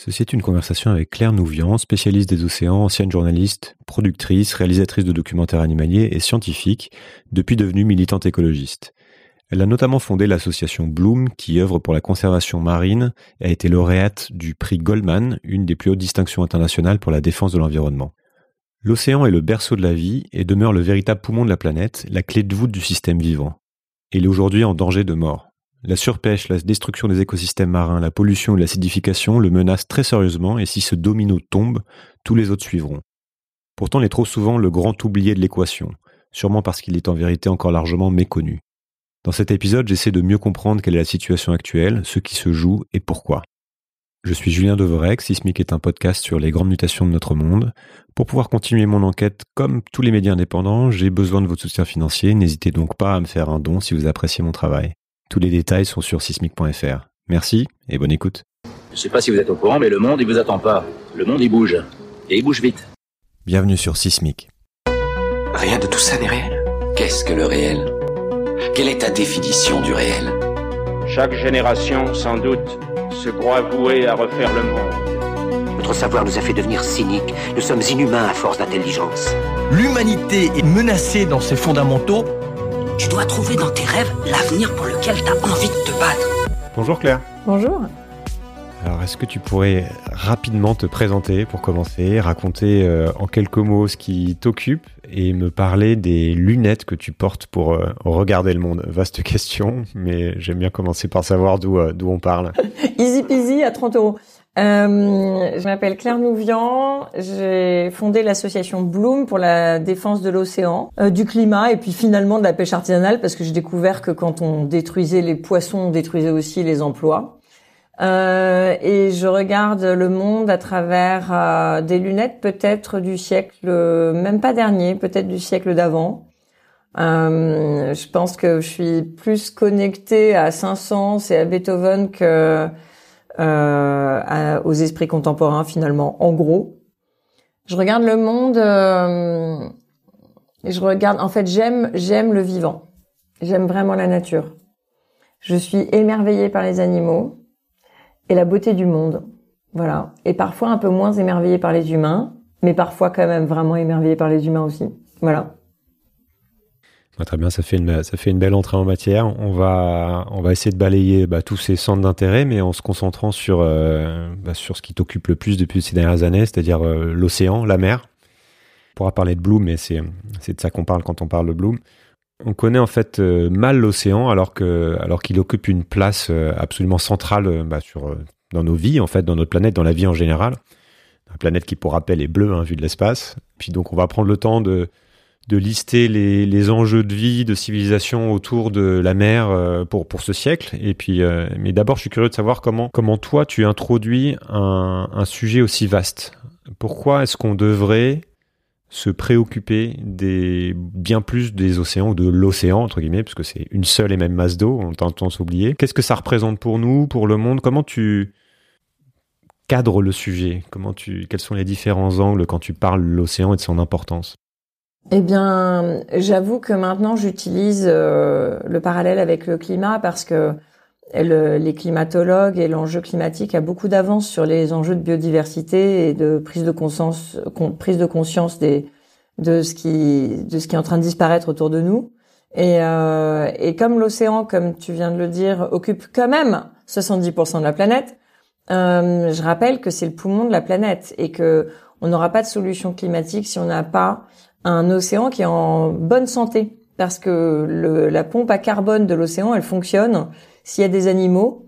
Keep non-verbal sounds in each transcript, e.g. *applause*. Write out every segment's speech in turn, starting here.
Ceci est une conversation avec Claire Nouvian, spécialiste des océans, ancienne journaliste, productrice, réalisatrice de documentaires animaliers et scientifique, depuis devenue militante écologiste. Elle a notamment fondé l'association Bloom qui œuvre pour la conservation marine et a été lauréate du prix Goldman, une des plus hautes distinctions internationales pour la défense de l'environnement. L'océan est le berceau de la vie et demeure le véritable poumon de la planète, la clé de voûte du système vivant. Il est aujourd'hui en danger de mort. La surpêche, la destruction des écosystèmes marins, la pollution et l'acidification le menacent très sérieusement et si ce domino tombe, tous les autres suivront. Pourtant, il est trop souvent le grand oublié de l'équation, sûrement parce qu'il est en vérité encore largement méconnu. Dans cet épisode, j'essaie de mieux comprendre quelle est la situation actuelle, ce qui se joue et pourquoi. Je suis Julien Devorec, Sismic est un podcast sur les grandes mutations de notre monde. Pour pouvoir continuer mon enquête comme tous les médias indépendants, j'ai besoin de votre soutien financier, n'hésitez donc pas à me faire un don si vous appréciez mon travail. Tous les détails sont sur sismic.fr. Merci et bonne écoute. Je sais pas si vous êtes au courant, mais le monde, il vous attend pas. Le monde, il bouge. Et il bouge vite. Bienvenue sur Sismic. Rien de tout ça n'est réel. Qu'est-ce que le réel? Quelle est ta définition du réel? Chaque génération, sans doute, se croit vouée à refaire le monde. Notre savoir nous a fait devenir cyniques. Nous sommes inhumains à force d'intelligence. L'humanité est menacée dans ses fondamentaux tu dois trouver dans tes rêves l'avenir pour lequel tu as envie de te battre. Bonjour Claire. Bonjour. Alors, est-ce que tu pourrais rapidement te présenter pour commencer, raconter euh, en quelques mots ce qui t'occupe et me parler des lunettes que tu portes pour euh, regarder le monde? Vaste question, mais j'aime bien commencer par savoir d'où euh, d'où on parle. *laughs* Easy peasy à 30 euros. Euh, je m'appelle Claire Nouvian. J'ai fondé l'association Bloom pour la défense de l'océan, euh, du climat et puis finalement de la pêche artisanale parce que j'ai découvert que quand on détruisait les poissons, on détruisait aussi les emplois. Euh, et je regarde le monde à travers des lunettes peut-être du siècle, même pas dernier, peut-être du siècle d'avant. je pense que je suis plus connectée à Saint-Saëns et à Beethoven que euh, aux esprits contemporains finalement. En gros, je regarde le monde. Euh, je regarde. En fait, j'aime j'aime le vivant. J'aime vraiment la nature. Je suis émerveillée par les animaux et la beauté du monde. Voilà. Et parfois un peu moins émerveillée par les humains, mais parfois quand même vraiment émerveillée par les humains aussi. Voilà très bien, ça fait une ça fait une belle entrée en matière. On va on va essayer de balayer bah, tous ces centres d'intérêt, mais en se concentrant sur euh, bah, sur ce qui t'occupe le plus depuis ces dernières années, c'est-à-dire euh, l'océan, la mer. On pourra parler de Bloom, mais c'est de ça qu'on parle quand on parle de Bloom. On connaît en fait euh, mal l'océan alors que alors qu'il occupe une place absolument centrale bah, sur dans nos vies en fait, dans notre planète, dans la vie en général. La planète qui pour rappel est bleue hein, vue de l'espace. Puis donc on va prendre le temps de de lister les, enjeux de vie, de civilisation autour de la mer euh, pour, pour ce siècle. Et puis, euh, mais d'abord, je suis curieux de savoir comment, comment toi, tu introduis un, sujet aussi vaste. Pourquoi est-ce qu'on devrait se préoccuper des bien plus des océans ou de l'océan entre guillemets parce que c'est une seule et même masse d'eau on tendance s'oublier qu'est-ce que ça représente pour nous pour le monde? Comment tu cadres le sujet? Comment tu quels sont les différents angles quand tu parles de l'océan et de son importance? Eh bien, j'avoue que maintenant j'utilise euh, le parallèle avec le climat parce que les climatologues et l'enjeu climatique a beaucoup d'avance sur les enjeux de biodiversité et de prise de conscience, prise de conscience des, de ce qui, de est en train de disparaître autour de nous. Et, euh, et comme l'océan, comme tu viens de le dire, occupe quand même 70% de la planète, euh, je rappelle que c'est le poumon de la planète et que on n'aura pas de solution climatique si on n'a pas un océan qui est en bonne santé parce que la pompe à carbone de l'océan, elle fonctionne s'il y a des animaux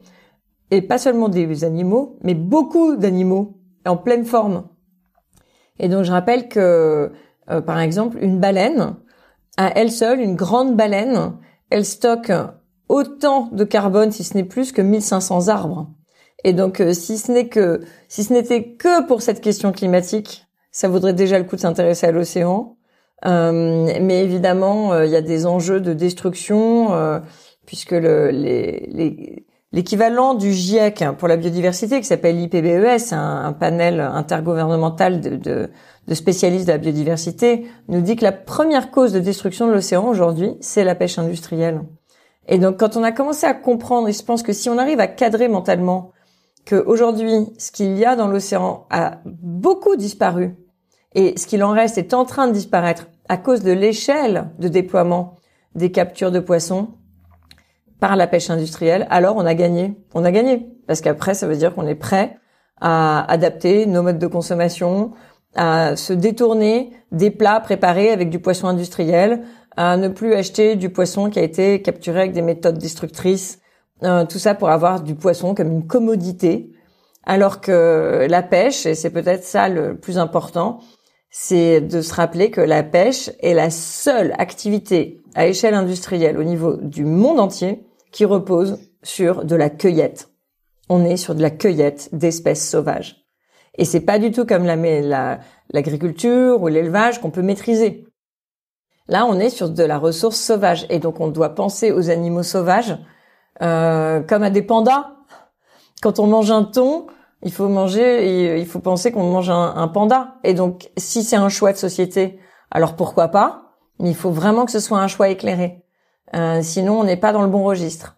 et pas seulement des animaux, mais beaucoup d'animaux en pleine forme. Et donc je rappelle que euh, par exemple une baleine, à elle seule, une grande baleine, elle stocke autant de carbone, si ce n'est plus, que 1500 arbres. Et donc, euh, si ce n'est que, si ce n'était que pour cette question climatique, ça vaudrait déjà le coup de s'intéresser à l'océan. Euh, mais évidemment, euh, il y a des enjeux de destruction euh, puisque le, les, l'équivalent du GIEC pour la biodiversité, qui s'appelle l'IPBES, un, un, panel intergouvernemental de, de, de, spécialistes de la biodiversité, nous dit que la première cause de destruction de l'océan aujourd'hui, c'est la pêche industrielle. Et donc, quand on a commencé à comprendre, et je pense que si on arrive à cadrer mentalement qu'aujourd'hui, ce qu'il y a dans l'océan a beaucoup disparu et ce qu'il en reste est en train de disparaître à cause de l'échelle de déploiement des captures de poissons par la pêche industrielle, alors on a gagné. On a gagné. Parce qu'après, ça veut dire qu'on est prêt à adapter nos modes de consommation, à se détourner des plats préparés avec du poisson industriel, à ne plus acheter du poisson qui a été capturé avec des méthodes destructrices, euh, tout ça pour avoir du poisson comme une commodité, alors que la pêche, et c'est peut-être ça le plus important, c'est de se rappeler que la pêche est la seule activité à échelle industrielle au niveau du monde entier qui repose sur de la cueillette. On est sur de la cueillette d'espèces sauvages. Et c'est pas du tout comme l'agriculture la, ou l'élevage qu'on peut maîtriser. Là, on est sur de la ressource sauvage. Et donc, on doit penser aux animaux sauvages euh, comme à des pandas. Quand on mange un thon, il faut manger, il faut penser qu'on mange un, un, panda. Et donc, si c'est un choix de société, alors pourquoi pas? Mais il faut vraiment que ce soit un choix éclairé. Euh, sinon, on n'est pas dans le bon registre.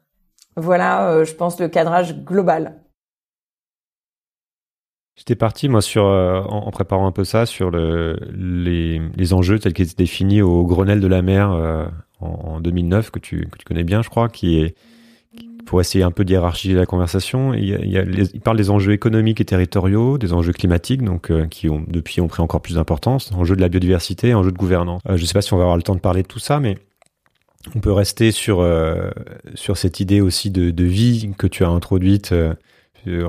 Voilà, euh, je pense, le cadrage global. J'étais parti, moi, sur, euh, en, préparant un peu ça, sur le, les, les, enjeux tels qu'ils étaient définis au Grenelle de la mer euh, en, en, 2009, que tu, que tu connais bien, je crois, qui est pour essayer un peu d'hiérarchiser la conversation. Il, parle des enjeux économiques et territoriaux, des enjeux climatiques, donc euh, qui ont depuis ont pris encore plus d'importance, enjeux de la biodiversité, enjeux de gouvernance. je ne sais pas si on va avoir le temps de parler de tout ça, mais on peut rester sur euh, sur cette idée aussi de, vie que tu as introduite euh,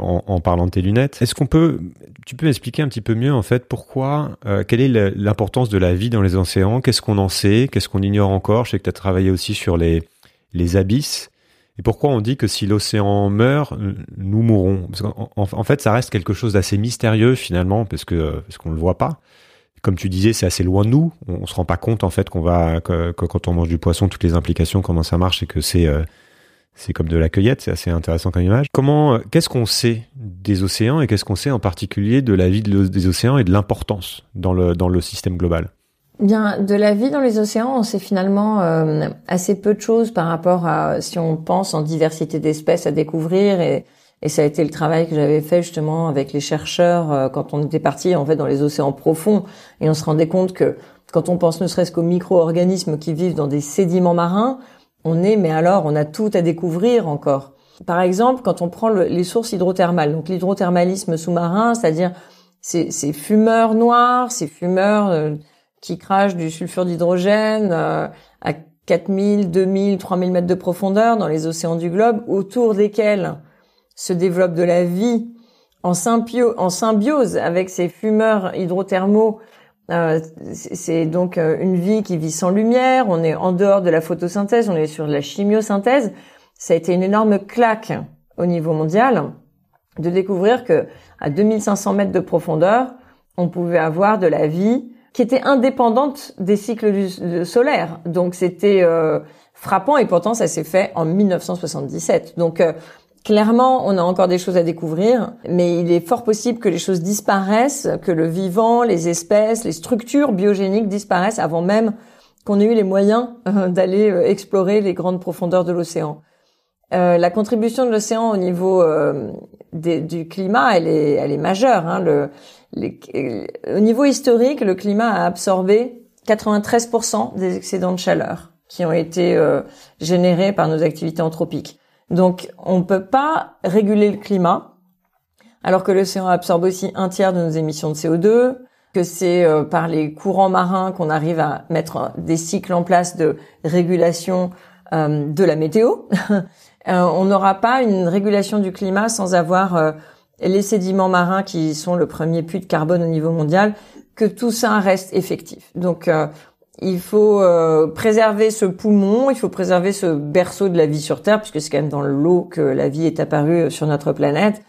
en, parlant de tes lunettes. Est-ce qu'on peut, tu peux expliquer un petit peu mieux en fait pourquoi, euh, quelle est l'importance de la vie dans les océans? Qu'est-ce qu'on en sait? Qu'est-ce qu'on ignore encore? Je sais que tu as travaillé aussi sur les les abysses. Et pourquoi on dit que si l'océan meurt, nous mourrons? Parce en, fait, ça reste quelque chose d'assez mystérieux finalement, parce que parce qu'on le voit pas comme tu disais, c'est assez loin de nous. On, on, se rend pas compte en fait qu'on va que, quand on mange du poisson, toutes les implications, comment ça marche, et que c'est euh, c'est comme de la cueillette. C'est assez intéressant comme image. Comment, euh, qu'est-ce qu'on sait des océans et qu'est-ce qu'on sait en particulier de la vie de des océans et de l'importance dans le dans le système global? Bien, de la vie dans les océans, on sait finalement euh, assez peu de choses par rapport à si on pense en diversité d'espèces à découvrir et et ça a été le travail que j'avais fait justement avec les chercheurs euh, quand on était parti en fait dans les océans profonds et on se rendait compte que quand on pense ne serait-ce qu'aux micro-organismes qui vivent dans des sédiments marins, on est mais alors on a tout à découvrir encore. Par exemple, quand on prend le, les sources hydrothermales, donc l'hydrothermalisme sous-marin, c'est-à-dire ces, ces, fumeurs noirs, ces fumeurs euh, qui crachent du sulfure d'hydrogène euh, à 4000, 2000, 3000 mètres de profondeur dans les océans du globe, autour desquels se développe de la vie en, en symbiose avec ces fumeurs hydrothermaux. Euh, c'est donc euh, une vie qui vit sans lumière, on est en dehors de la photosynthèse, on est sur de la chimiosynthèse. Ça a été une énorme claque au niveau mondial de découvrir que à 2500 mètres de profondeur, on pouvait avoir de la vie qui était indépendante des cycles solaires. Donc c'était euh, frappant et pourtant ça s'est fait en 1977. Donc euh, Clairement, on a encore des choses à découvrir, mais il est fort possible que les choses disparaissent, que le vivant, les espèces, les structures biogéniques disparaissent avant même qu'on ait eu les moyens euh, d'aller euh, explorer les grandes profondeurs de l'océan. Euh, la contribution de l'océan au niveau du climat, elle est, elle est majeure. Hein. Les, au niveau historique, le climat a absorbé 93% des excédents de chaleur qui ont été générés par nos activités anthropiques. Donc, on ne peut pas réguler le climat, alors que l'océan absorbe aussi un tiers de nos émissions de CO2, que c'est euh, par les courants marins qu'on arrive à mettre des cycles en place de régulation euh, de la météo. *laughs* Euh, on n'aura pas une régulation du climat sans avoir les sédiments marins qui sont le premier puits de carbone au niveau mondial, que tout ça reste effectif. Donc, il faut euh, préserver ce poumon, il faut préserver ce berceau de la vie sur Terre, puisque c'est quand même dans l'eau que la vie est apparue sur notre planète,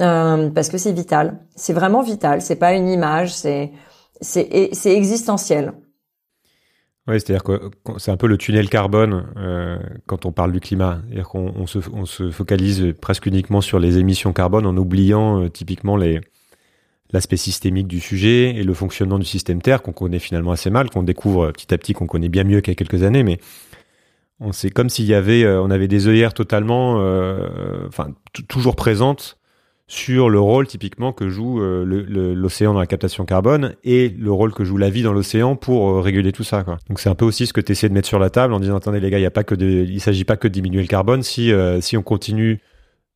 euh, parce que c'est vital. C'est vraiment vital. C'est pas une image, c'est c'est existentiel. Oui, c'est-à-dire que c'est un peu le tunnel carbone euh, quand on parle du climat. C'est-à-dire qu'on on se, focalise presque uniquement sur les émissions carbone en oubliant typiquement les l'aspect systémique du sujet et le fonctionnement du système Terre qu'on connaît finalement assez mal, qu'on découvre petit à petit, qu'on connaît bien mieux qu'il y a quelques années, mais on c'est comme s'il y avait, euh, on avait des œillères totalement, euh, enfin toujours présentes sur le rôle typiquement que joue euh, l'océan dans la captation carbone et le rôle que joue la vie dans l'océan pour euh, réguler tout ça. Donc c'est un peu aussi ce que tu essaies de mettre sur la table en disant attendez les gars, il y a pas que il s'agit pas que de diminuer le carbone si euh, si on continue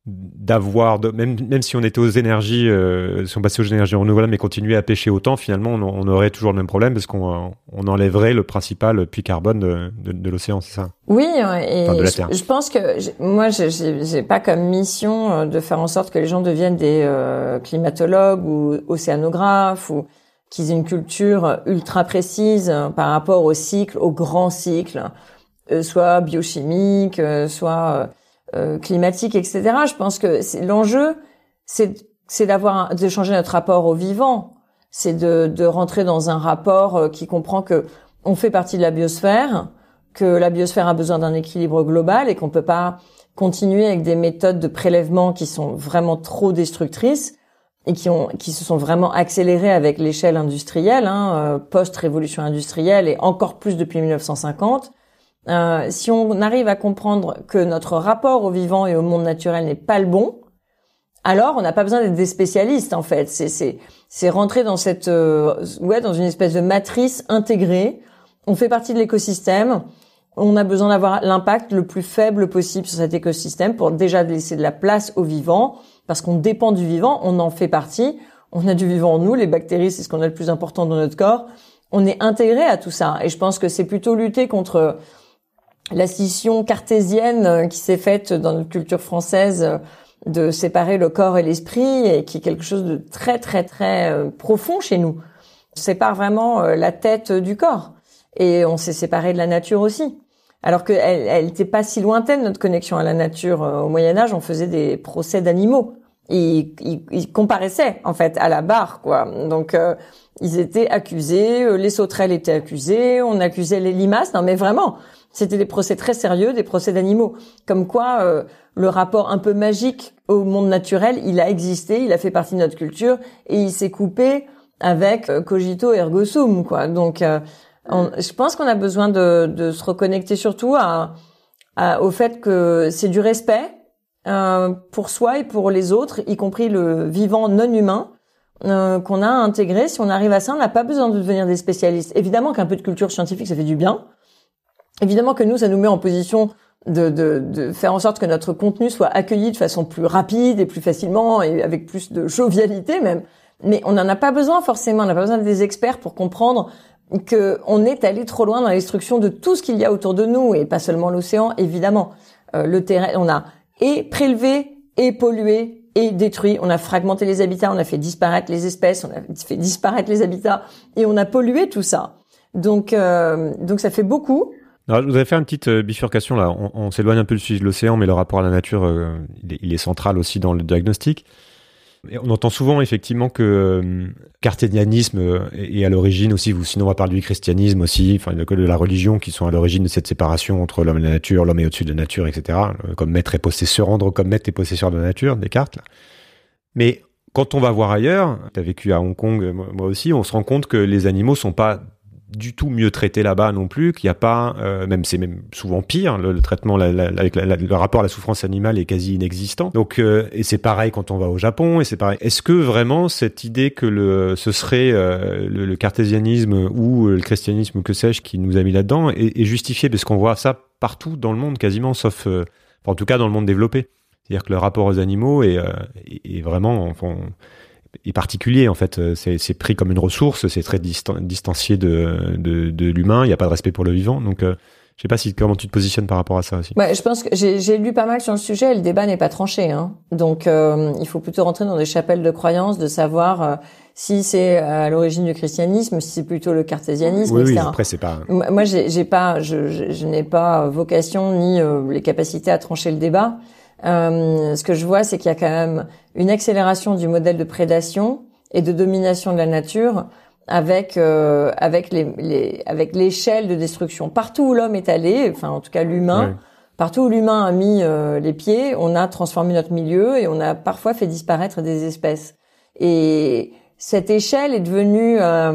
d'avoir même même si on était aux énergies euh, si on passait aux énergies renouvelables mais continuait à pêcher autant finalement on, on aurait toujours le même problème parce qu'on on enlèverait le principal puits carbone de, de, de l'océan c'est ça? Oui et je, pense que moi j'ai pas comme mission euh, de faire en sorte que les gens deviennent des euh, climatologues ou océanographes ou qu'ils aient une culture ultra précise euh, par rapport au cycle au grand cycle soit biochimique soit euh, climatique, etc. Je pense que l'enjeu, c'est d'avoir de changer notre rapport au vivant, c'est de, de rentrer dans un rapport euh, qui comprend que on fait partie de la biosphère, que la biosphère a besoin d'un équilibre global et qu'on peut pas continuer avec des méthodes de prélèvement qui sont vraiment trop destructrices et qui ont qui se sont vraiment accélérées avec l'échelle industrielle, hein, euh, post-révolution industrielle et encore plus depuis 1950. Euh, si on arrive à comprendre que notre rapport au vivant et au monde naturel n'est pas le bon, alors on n'a pas besoin d'être des spécialistes en fait. C'est c'est c'est rentrer dans cette euh, ouais dans une espèce de matrice intégrée. On fait partie de l'écosystème. On a besoin d'avoir l'impact le plus faible possible sur cet écosystème pour déjà laisser de la place au vivant parce qu'on dépend du vivant, on en fait partie. On a du vivant en nous, les bactéries c'est ce qu'on a le plus important dans notre corps. On est intégré à tout ça et je pense que c'est plutôt lutter contre la scission cartésienne euh, qui s'est faite dans notre culture française euh, de séparer le corps et l'esprit et qui est quelque chose de très très très euh, profond chez nous. On sépare vraiment la tête du corps et on s'est séparé de la nature aussi. Alors qu'elle elle n'était pas si lointaine notre connexion à la nature. Au Moyen Âge, on faisait des procès d'animaux. Ils, ils, comparaissaient en fait à la barre, quoi. Donc ils étaient accusés, les sauterelles étaient accusées, on accusait les limaces. Non mais vraiment, c'était des procès très sérieux, des procès d'animaux. Comme quoi, euh, le rapport un peu magique au monde naturel, il a existé, il a fait partie de notre culture et il s'est coupé avec euh, cogito ergo sum, quoi. Donc, euh, je pense qu'on a besoin de, de, se reconnecter surtout à, au fait que c'est du respect pour soi et pour les autres, y compris le vivant non humain. qu'on a intégré. Si on arrive à ça, on n'a pas besoin de devenir des spécialistes. Évidemment qu'un peu de culture scientifique, ça fait du bien. Évidemment que nous, ça nous met en position de, de, de, faire en sorte que notre contenu soit accueilli de façon plus rapide et plus facilement et avec plus de jovialité même. Mais on n'en a pas besoin forcément. On n'a pas besoin des experts pour comprendre que on est allé trop loin dans la destruction de tout ce qu'il y a autour de nous et pas seulement l'océan, évidemment. Euh, le terrain, on a et prélevé et pollué et détruit. On a fragmenté les habitats, on a fait disparaître les espèces, on a fait disparaître les habitats et on a pollué tout ça. Donc, euh, donc ça fait beaucoup. Alors, vous avez fait une petite euh, bifurcation là. On, s'éloigne un peu de l'océan, mais le rapport à la nature, euh, il, est, central aussi dans le diagnostic. On entend souvent effectivement que euh, cartésianisme est, à l'origine aussi, sinon on va parler du christianisme aussi, enfin de, de la religion qui sont à l'origine de cette séparation entre l'homme et la nature, l'homme est au-dessus de la nature, etc. Comme maître et possesseur, rendre comme maître et possesseur de la nature, Descartes. Là. Mais quand on va voir ailleurs, tu as vécu à Hong Kong, moi aussi, on se rend compte que les animaux sont pas du tout mieux traité là-bas non plus, qu'il n'y a pas, euh, même c'est même souvent pire, le, traitement le rapport à la souffrance animale est quasi inexistant. Donc euh, et c'est pareil quand on va au Japon et c'est pareil. Est-ce que vraiment cette idée que le ce serait euh, le, cartésianisme ou le christianisme que sais-je qui nous a mis là-dedans est, est justifié? Parce qu'on voit ça partout dans le monde quasiment, sauf en tout cas dans le monde développé. C'est-à-dire que le rapport aux animaux est vraiment enfin, est particulier en fait. Euh, c'est pris comme une ressource, c'est très distancié de, de, de l'humain. Il n'y a pas de respect pour le vivant. Donc, euh, je sais pas si comment tu te positionnes par rapport à ça aussi. Ouais, je pense que j'ai lu pas mal sur le sujet. Et le débat n'est pas tranché. Hein. Donc, euh, il faut plutôt rentrer dans des chapelles de croyances, de savoir si c'est à l'origine du christianisme, si c'est plutôt le cartésianisme, oui, etc. Oui, après c'est pas. Moi, j'ai pas, je, je, je n'ai pas vocation ni les capacités à trancher le débat. Euh, ce que je vois, c'est qu'il y a quand même une accélération du modèle de prédation et de domination de la nature avec euh, avec les, les avec l'échelle de destruction. Partout où l'homme est allé, enfin en tout cas l'humain, partout où l'humain a mis euh, les pieds, on a transformé notre milieu et on a parfois fait disparaître des espèces. Et cette échelle est devenue euh,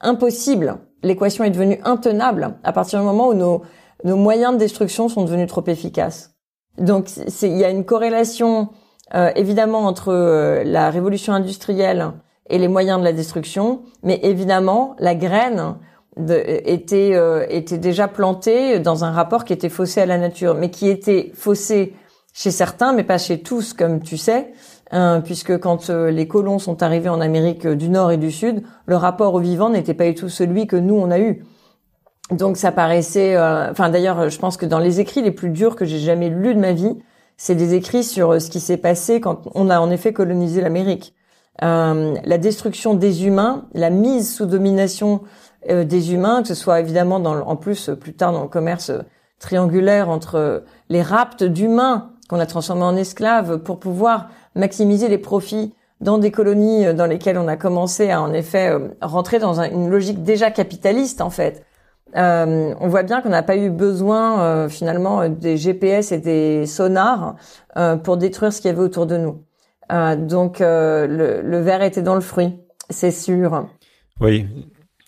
impossible. L'équation est devenue intenable à partir du moment où nos nos moyens de destruction sont devenus trop efficaces. Donc il y a une corrélation euh, évidemment entre euh, la révolution industrielle et les moyens de la destruction, mais évidemment la graine de, était était déjà plantée dans un rapport qui était faussé à la nature, mais qui était faussé chez certains, mais pas chez tous, comme tu sais, hein, puisque quand les colons sont arrivés en Amérique du Nord et du Sud, le rapport au vivant n'était pas du tout celui que nous on a eu. Donc ça paraissait, euh, enfin d'ailleurs, je pense que dans les écrits les plus durs que j'ai jamais lus de ma vie, c'est des écrits sur euh, ce qui s'est passé quand on a en effet colonisé l'Amérique. Euh, la destruction des humains, la mise sous domination euh, des humains, que ce soit évidemment dans, en plus plus tard dans le commerce triangulaire entre les raptes d'humains qu'on a transformés en esclaves pour pouvoir maximiser les profits dans des colonies dans lesquelles on a commencé à en effet rentrer dans une logique déjà capitaliste en fait euh, on voit bien qu'on n'a pas eu besoin euh, finalement des GPS et des sonars euh, pour détruire ce qu'il y avait autour de nous. donc le, le verre était dans le fruit, c'est sûr. Oui.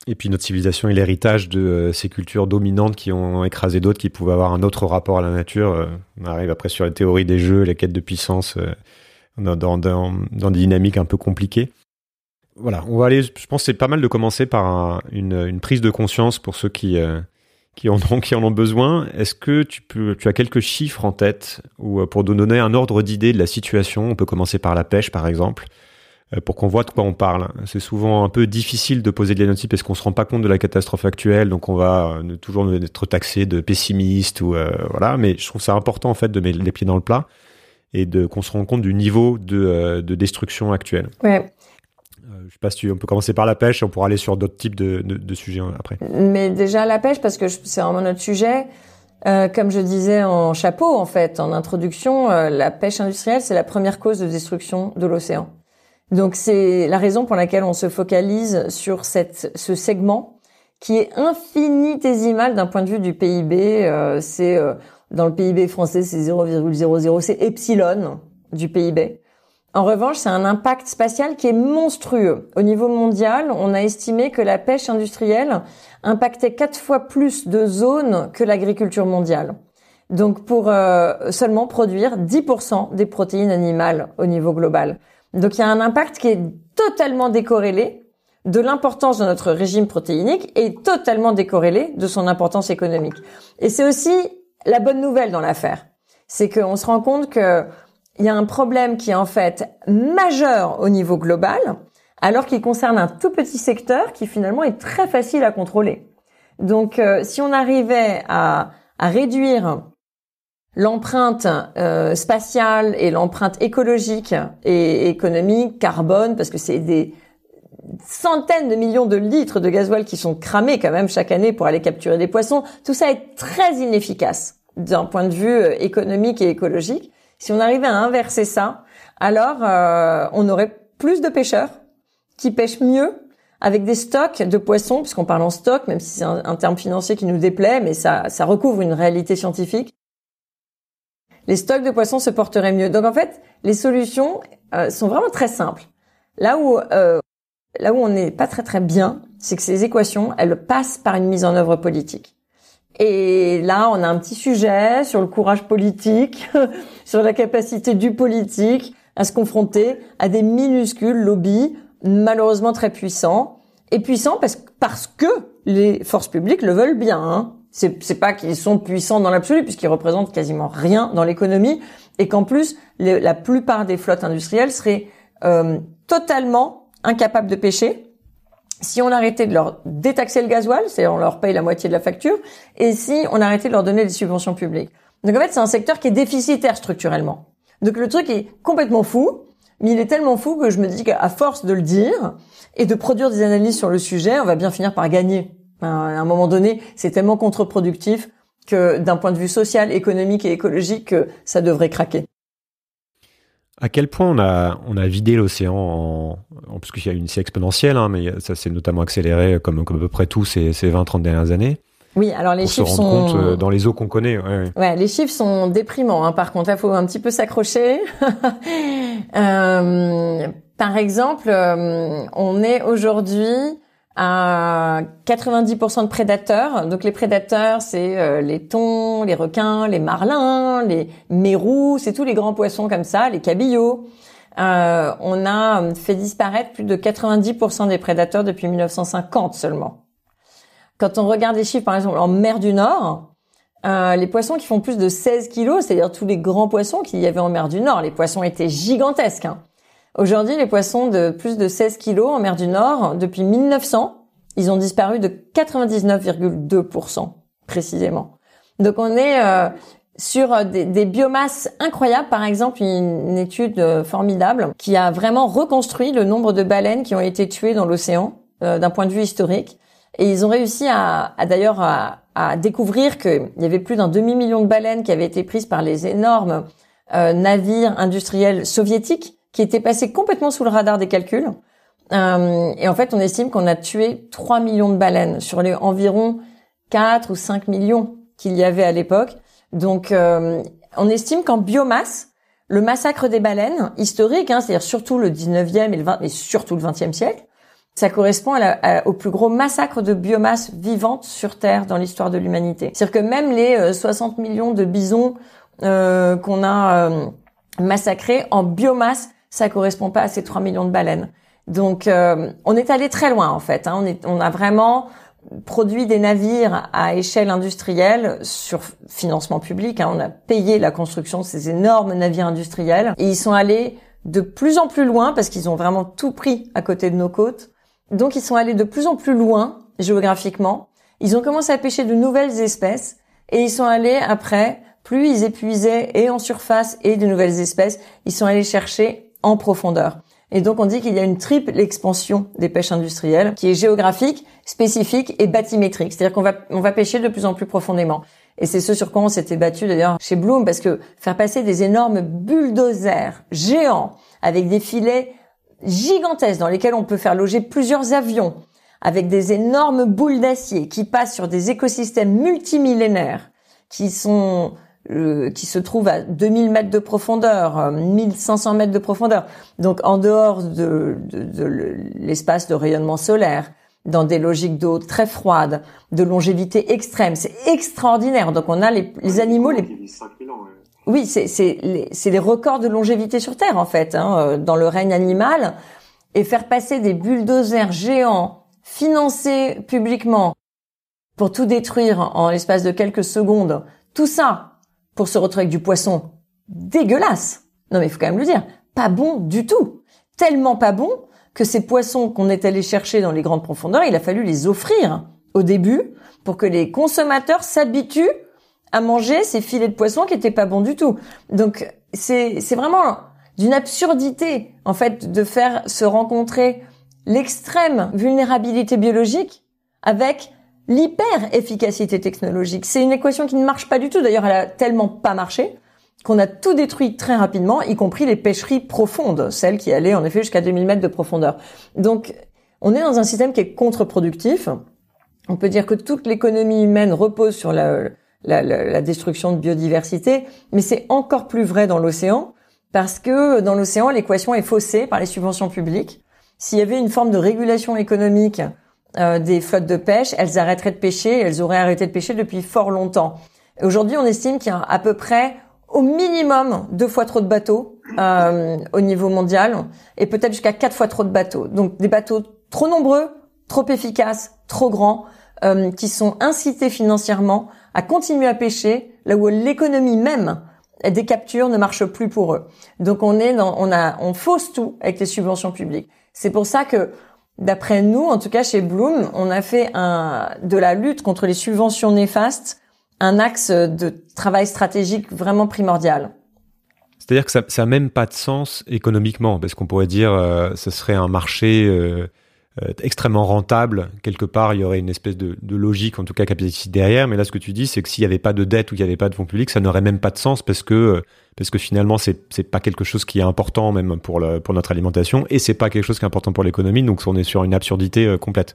Et puis notre civilisation est l'héritage de ces cultures dominantes qui ont écrasé d'autres, qui pouvaient avoir un autre rapport à la nature. on arrive après sur les théories des jeux, les quêtes de puissance, dans, dans des dynamiques un peu compliquées voilà, on va aller. Je pense c'est pas mal de commencer par une, prise de conscience pour ceux qui euh, qui en ont qui en ont besoin. Est-ce que tu peux, tu as quelques chiffres en tête ou euh, pour nous donner un ordre d'idée de la situation? On peut commencer par la pêche, par exemple, euh, pour qu'on voit de quoi on parle. C'est souvent un peu difficile de poser de diagnostic parce qu'on se rend pas compte de la catastrophe actuelle, donc on va toujours être taxé de pessimiste ou voilà. Mais je trouve ça important en fait de mettre les pieds dans le plat et de qu'on se rende compte du niveau de, de destruction actuelle. Ouais. Euh, je sais pas si tu, on peut commencer par la pêche et on pourra aller sur d'autres types de, de, de, sujets après. Mais déjà la pêche parce que c'est vraiment notre sujet. Euh, comme je disais en chapeau, en fait, en introduction, euh, la pêche industrielle, c'est la première cause de destruction de l'océan. Donc c'est la raison pour laquelle on se focalise sur cette, ce segment qui est infinitésimal d'un point de vue du PIB. Euh, c'est euh, dans le PIB français, c'est 0,00, c'est epsilon du PIB. En revanche, c'est un impact spatial qui est monstrueux. Au niveau mondial, on a estimé que la pêche industrielle impactait quatre fois plus de zones que l'agriculture mondiale. Donc pour euh, seulement produire 10% des protéines animales au niveau global. Donc il y a un impact qui est totalement décorrélé de l'importance de notre régime protéinique et totalement décorrélé de son importance économique. Et c'est aussi la bonne nouvelle dans l'affaire. C'est qu'on se rend compte que il y a un problème qui est en fait majeur au niveau global, alors qu'il concerne un tout petit secteur qui finalement est très facile à contrôler. Donc euh, si on arrivait à, réduire l'empreinte euh, spatiale et l'empreinte écologique et économique, carbone, parce que c'est des centaines de millions de litres de gasoil qui sont cramés quand même chaque année pour aller capturer des poissons, tout ça est très inefficace d'un point de vue euh, économique et écologique. Si on arrivait à inverser ça, alors euh, on aurait plus de pêcheurs qui pêchent mieux avec des stocks de poissons, puisqu'on parle en stock, même si c'est un, terme financier qui nous déplaît, mais ça, recouvre une réalité scientifique. Les stocks de poissons se porteraient mieux. Donc en fait, les solutions euh, sont vraiment très simples. Là où euh, là où on n'est pas très très bien, c'est que ces équations, elles passent par une mise en œuvre politique. Et là, on a un petit sujet sur le courage politique, *laughs* sur la capacité du politique à se confronter à des minuscules lobbies, malheureusement très puissants. Et puissants parce, parce que les forces publiques le veulent bien. Hein. C'est pas qu'ils sont puissants dans l'absolu, puisqu'ils représentent quasiment rien dans l'économie, et qu'en plus, la plupart des flottes industrielles seraient euh, totalement incapables de pêcher, si on arrêtait de leur détaxer le gasoil, c'est-à-dire on leur paye la moitié de la facture, et si on arrêtait de leur donner des subventions publiques. Donc en fait, c'est un secteur qui est déficitaire structurellement. Donc le truc est complètement fou, mais il est tellement fou que je me dis qu'à force de le dire et de produire des analyses sur le sujet, on va bien finir par gagner. À un moment donné, c'est tellement contre-productif que d'un point de vue social, économique et écologique, ça devrait craquer. À quel point on a, on a vidé l'océan en, en parce qu'il y a une scie exponentielle, hein, mais ça s'est notamment accéléré comme, comme à peu près tout ces, ces 20-30 dernières années. Oui, alors les pour chiffres se rendre sont compte euh, dans les eaux qu'on connaît. Ouais, ouais. les chiffres sont déprimants. Hein, par contre, il faut un petit peu s'accrocher. *laughs* euh, par exemple, euh, on est aujourd'hui à 90% de prédateurs. Donc les prédateurs, c'est euh, les thons, les requins, les marlins, les mérous, c'est tous les grands poissons comme ça, les cabillots. Euh, on a fait disparaître plus de 90% des prédateurs depuis 1950 seulement. Quand on regarde les chiffres, par exemple, en mer du Nord, euh, les poissons qui font plus de 16 kilos, c'est-à-dire tous les grands poissons qu'il y avait en mer du Nord, les poissons étaient gigantesques. Hein. Aujourd'hui, les poissons de plus de 16 kilos en mer du Nord, depuis 1900, ils ont disparu de 99,2% précisément. Donc on est euh, sur des, des, biomasses incroyables. Par exemple, une, étude euh, formidable qui a vraiment reconstruit le nombre de baleines qui ont été tuées dans l'océan euh, d'un point de vue historique. Et ils ont réussi à, à d'ailleurs à, à, découvrir qu'il y avait plus d'un demi-million de baleines qui avaient été prises par les énormes navires industriels soviétiques qui était passé complètement sous le radar des calculs. Euh, et en fait, on estime qu'on a tué 3 millions de baleines sur les environ 4 ou 5 millions qu'il y avait à l'époque. Donc, euh, on estime qu'en biomasse, le massacre des baleines, historique, hein, c'est-à-dire surtout le 19e et le 20, mais surtout le 20e siècle, ça correspond au plus gros massacre de biomasse vivante sur Terre dans l'histoire de l'humanité. C'est-à-dire que même les 60 euh, millions de bisons euh, qu'on a euh, massacrés en biomasse, ça correspond pas à ces 3 millions de baleines. Donc, euh, on est allé très loin en fait. Hein. On, est, on a vraiment produit des navires à échelle industrielle sur financement public. Hein. On a payé la construction de ces énormes navires industriels et ils sont allés de plus en plus loin parce qu'ils ont vraiment tout pris à côté de nos côtes. Donc, ils sont allés de plus en plus loin géographiquement. Ils ont commencé à pêcher de nouvelles espèces et ils sont allés après, plus ils épuisaient et en surface et de nouvelles espèces, ils sont allés chercher en profondeur. Et donc on dit qu'il y a une triple expansion des pêches industrielles qui est géographique, spécifique et bathymétrique. C'est-à-dire qu'on va, on va pêcher de plus en plus profondément. Et c'est ce sur quoi on s'était battu d'ailleurs chez Bloom parce que faire passer des énormes bulldozers géants avec des filets gigantesques dans lesquels on peut faire loger plusieurs avions avec des énormes boules d'acier qui passent sur des écosystèmes multimillénaires qui sont euh, qui se trouve à 2000 mètres de profondeur, 1500 euh, mètres de profondeur. Donc en dehors de, de, de l'espace de rayonnement solaire, dans des logiques d'eau très froides, de longévité extrême, c'est extraordinaire. Donc on a les, les animaux les oui, c'est c'est les, les records de longévité sur Terre en fait, hein, euh, dans le règne animal, et faire passer des bulldozers géants financés publiquement pour tout détruire en l'espace de quelques secondes, tout ça pour se retrouver avec du poisson dégueulasse. Non mais il faut quand même le dire, pas bon du tout. Tellement pas bon que ces poissons qu'on est allé chercher dans les grandes profondeurs, il a fallu les offrir au début pour que les consommateurs s'habituent à manger ces filets de poisson qui étaient pas bons du tout. Donc c'est c'est vraiment d'une absurdité en fait de faire se rencontrer l'extrême vulnérabilité biologique avec l'hyper-efficacité technologique. C'est une équation qui ne marche pas du tout. D'ailleurs, elle a tellement pas marché qu'on a tout détruit très rapidement, y compris les pêcheries profondes, celles qui allaient en effet jusqu'à 2000 mètres de profondeur. Donc, on est dans un système qui est contre-productif. On peut dire que toute l'économie humaine repose sur la, la, la, destruction de biodiversité, mais c'est encore plus vrai dans l'océan, parce que dans l'océan, l'équation est faussée par les subventions publiques. S'il y avait une forme de régulation économique des flottes de pêche, elles arrêteraient de pêcher, elles auraient arrêté de pêcher depuis fort longtemps. Aujourd'hui, on estime qu'il y a à peu près au minimum deux fois trop de bateaux euh, au niveau mondial et peut-être jusqu'à quatre fois trop de bateaux. Donc des bateaux trop nombreux, trop efficaces, trop grands, euh, qui sont incités financièrement à continuer à pêcher là où l'économie même des captures ne marche plus pour eux. Donc on est dans, on a, on fausse tout avec les subventions publiques. C'est pour ça que D'après nous, en tout cas chez Bloom, on a fait de la lutte contre les subventions néfastes un axe de travail stratégique vraiment primordial. C'est-à-dire que ça n'a même pas de sens économiquement, parce qu'on pourrait dire euh, ce serait un marché euh, extrêmement rentable. Quelque part, il y aurait une espèce de, de logique, en tout cas capitalistique derrière. Mais là, ce que tu dis, c'est que s'il n'y avait pas de dette ou qu'il n'y avait pas de fonds publics, ça n'aurait même pas de sens parce que euh, parce que finalement, c'est c'est pas quelque chose qui est important même pour le, pour notre alimentation et c'est pas quelque chose qui est important pour l'économie. Donc, on est sur une absurdité euh, complète.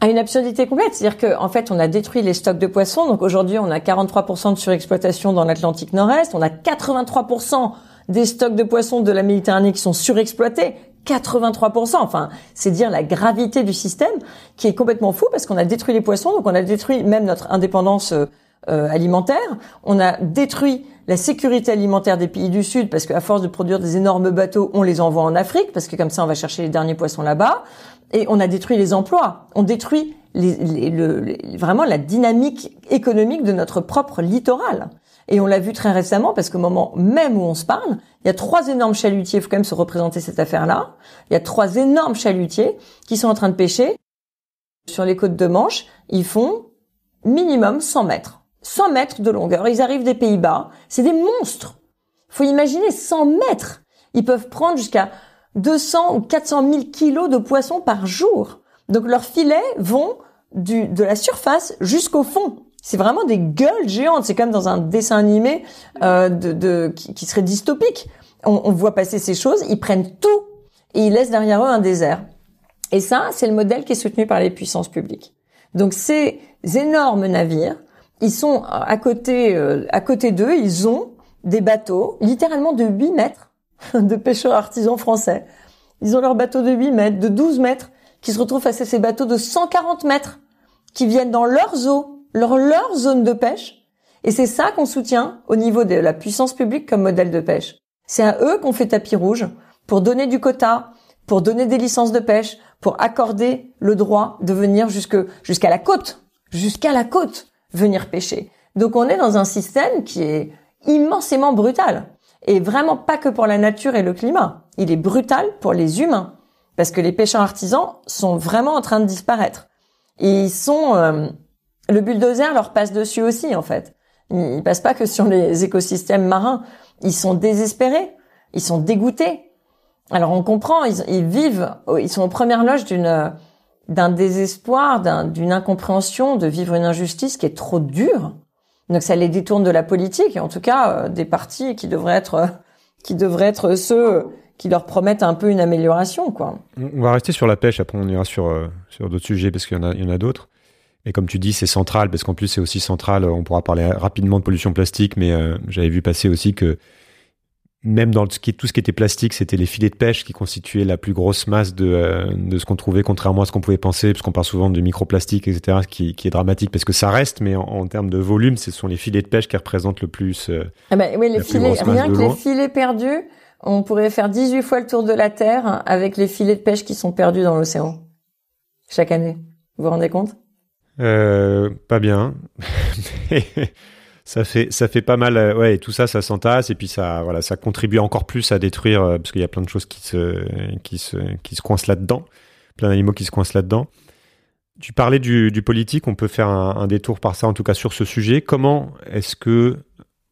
À une absurdité complète, c'est-à-dire qu'en en fait, on a détruit les stocks de poissons. Donc aujourd'hui, on a 43% de surexploitation dans l'Atlantique Nord-Est. On a 83% des stocks de poissons de la Méditerranée qui sont surexploités. 83%. Enfin, c'est dire la gravité du système qui est complètement fou parce qu'on a détruit les poissons, donc on a détruit même notre indépendance euh, euh, alimentaire. On a détruit la sécurité alimentaire des pays du Sud parce qu'à force de produire des énormes bateaux, on les envoie en Afrique parce que comme ça, on va chercher les derniers poissons là-bas. Et on a détruit les emplois. On détruit les, le, vraiment la dynamique économique de notre propre littoral. Et on l'a vu très récemment parce qu'au moment même où on se parle, il y a trois énormes chalutiers. Il faut quand même se représenter cette affaire-là. Il y a trois énormes chalutiers qui sont en train de pêcher sur les côtes de Manche. Ils font minimum 100 mètres. 100 mètres de longueur. Ils arrivent des Pays-Bas. C'est des monstres. Faut imaginer 100 mètres. Ils peuvent prendre jusqu'à 200 ou 400 000 kilos de poissons par jour. Donc leurs filets vont de la surface jusqu'au fond. C'est vraiment des gueules géantes. C'est comme dans un dessin animé euh, de, qui, serait dystopique. On, on voit passer ces choses. Ils prennent tout et ils laissent derrière eux un désert. Et ça, c'est le modèle qui est soutenu par les puissances publiques. Donc ces énormes navires ils sont à côté, euh, à côté d'eux, ils ont des bateaux, littéralement de 8 mètres, *laughs* de pêcheurs artisans français. Ils ont leurs bateaux de 8 mètres, de 12 mètres, qui se retrouvent face à ces bateaux de 140 mètres, qui viennent dans leurs eaux, leur, leur zone de pêche. Et c'est ça qu'on soutient au niveau de la puissance publique comme modèle de pêche. C'est à eux qu'on fait tapis rouge pour donner du quota, pour donner des licences de pêche, pour accorder le droit de venir jusque, jusqu'à la côte, jusqu'à la côte venir pêcher. Donc on est dans un système qui est immensément brutal. Et vraiment pas que pour la nature et le climat. Il est brutal pour les humains. Parce que les pêcheurs artisans sont vraiment en train de disparaître. ils sont... Euh, le bulldozer leur passe dessus aussi, en fait. Ils passent pas que sur les écosystèmes marins. Ils sont désespérés. Ils sont dégoûtés. Alors on comprend, ils, vivent, ils sont aux premières loges d'une d'un désespoir, d'une incompréhension de vivre une injustice qui est trop dure. Donc ça les détourne de la politique et en tout cas euh, des partis qui devraient être qui devraient être ceux qui leur promettent un peu une amélioration quoi. On va rester sur la pêche après on ira sur euh, sur d'autres sujets parce qu'il y en a y en a d'autres. Et comme tu dis, c'est central parce qu'en plus c'est aussi central. On pourra parler rapidement de pollution plastique, mais j'avais vu passer aussi que même dans tout ce qui était plastique, c'était les filets de pêche qui constituaient la plus grosse masse de, euh, de ce qu'on trouvait, contrairement à ce qu'on pouvait penser, parce qu'on parle souvent de microplastique, etc., qui, qui est dramatique parce que ça reste, mais en, termes de volume, ce sont les filets de pêche qui représentent le plus. Euh, ah ben, oui, les filets, rien que les filets perdus, on pourrait faire 18 fois le tour de la Terre avec les filets de pêche qui sont perdus dans l'océan chaque année. Vous vous rendez compte? Euh, Pas bien. *laughs* ça fait ça fait pas mal euh, ouais tout ça ça s'entasse et puis ça voilà ça contribue encore plus à détruire euh, parce qu'il y a plein de choses qui se qui se qui se coincent là-dedans. Plein d'animaux qui se coincent là-dedans. Tu parlais du, politique on peut faire un, détour par ça en tout cas sur ce sujet. Comment est-ce que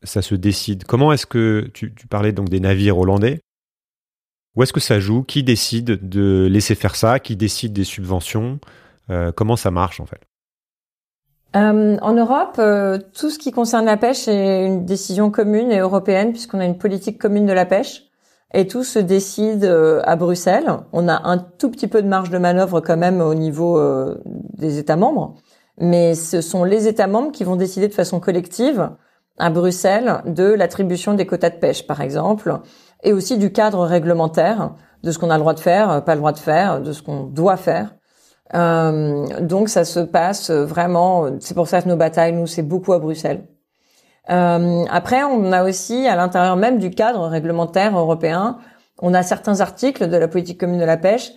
ça se décide? Comment est-ce que tu, parlais donc des navires hollandais? Où est-ce que ça joue? Qui décide de laisser faire ça? Qui décide des subventions? Comment ça marche en fait? Euh, en Europe, euh, tout ce qui concerne la pêche est une décision commune et européenne puisqu'on a une politique commune de la pêche. Et tout se décide euh, à Bruxelles. On a un tout petit peu de marge de manœuvre quand même au niveau des États membres, mais ce sont les États membres qui vont décider de façon collective à Bruxelles de l'attribution des quotas de pêche, par exemple, et aussi du cadre réglementaire de ce qu'on a le droit de faire, pas le droit de faire, de ce qu'on doit faire euh, donc ça se passe vraiment. C'est pour ça que nos batailles, nous, c'est beaucoup à Bruxelles. Euh, après, on a aussi à l'intérieur même du cadre réglementaire européen, on a certains articles de la politique commune de la pêche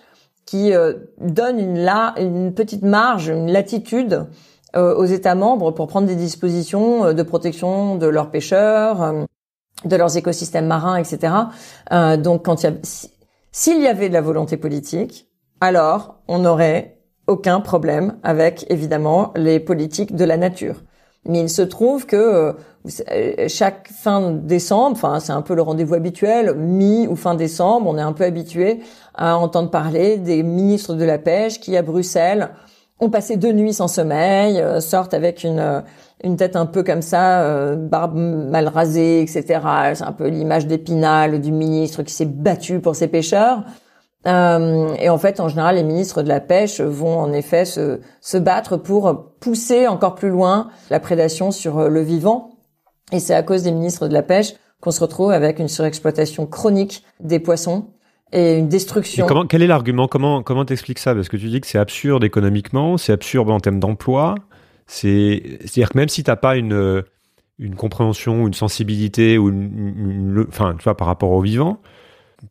qui euh, donnent une, la, une petite marge, une latitude euh, aux États membres pour prendre des dispositions euh, de protection de leurs pêcheurs, de leurs écosystèmes marins, etc. donc, quand il y a, s'il y avait de la volonté politique, alors on aurait aucun problème avec évidemment les politiques de la nature. Mais il se trouve que euh, chaque fin décembre, enfin c'est un peu le rendez-vous habituel, mi ou fin décembre, on est un peu habitué à entendre parler des ministres de la pêche qui à Bruxelles ont passé deux nuits sans sommeil, euh, sortent avec une euh, une tête un peu comme ça, barbe mal rasée, etc. C'est un peu l'image d'Épinal du ministre qui s'est battu pour ses pêcheurs. Euh, et en fait, en général, les ministres de la pêche vont en effet se, se battre pour pousser encore plus loin la prédation sur le vivant. Et c'est à cause des ministres de la pêche qu'on se retrouve avec une surexploitation chronique des poissons et une destruction. quel est l'argument? Comment comment t'expliques ça? Parce que tu dis que c'est absurde économiquement, c'est absurde en termes d'emploi. C'est c'est-à-dire que même si t'as pas une une compréhension, une sensibilité ou une, enfin tu vois par rapport au vivant,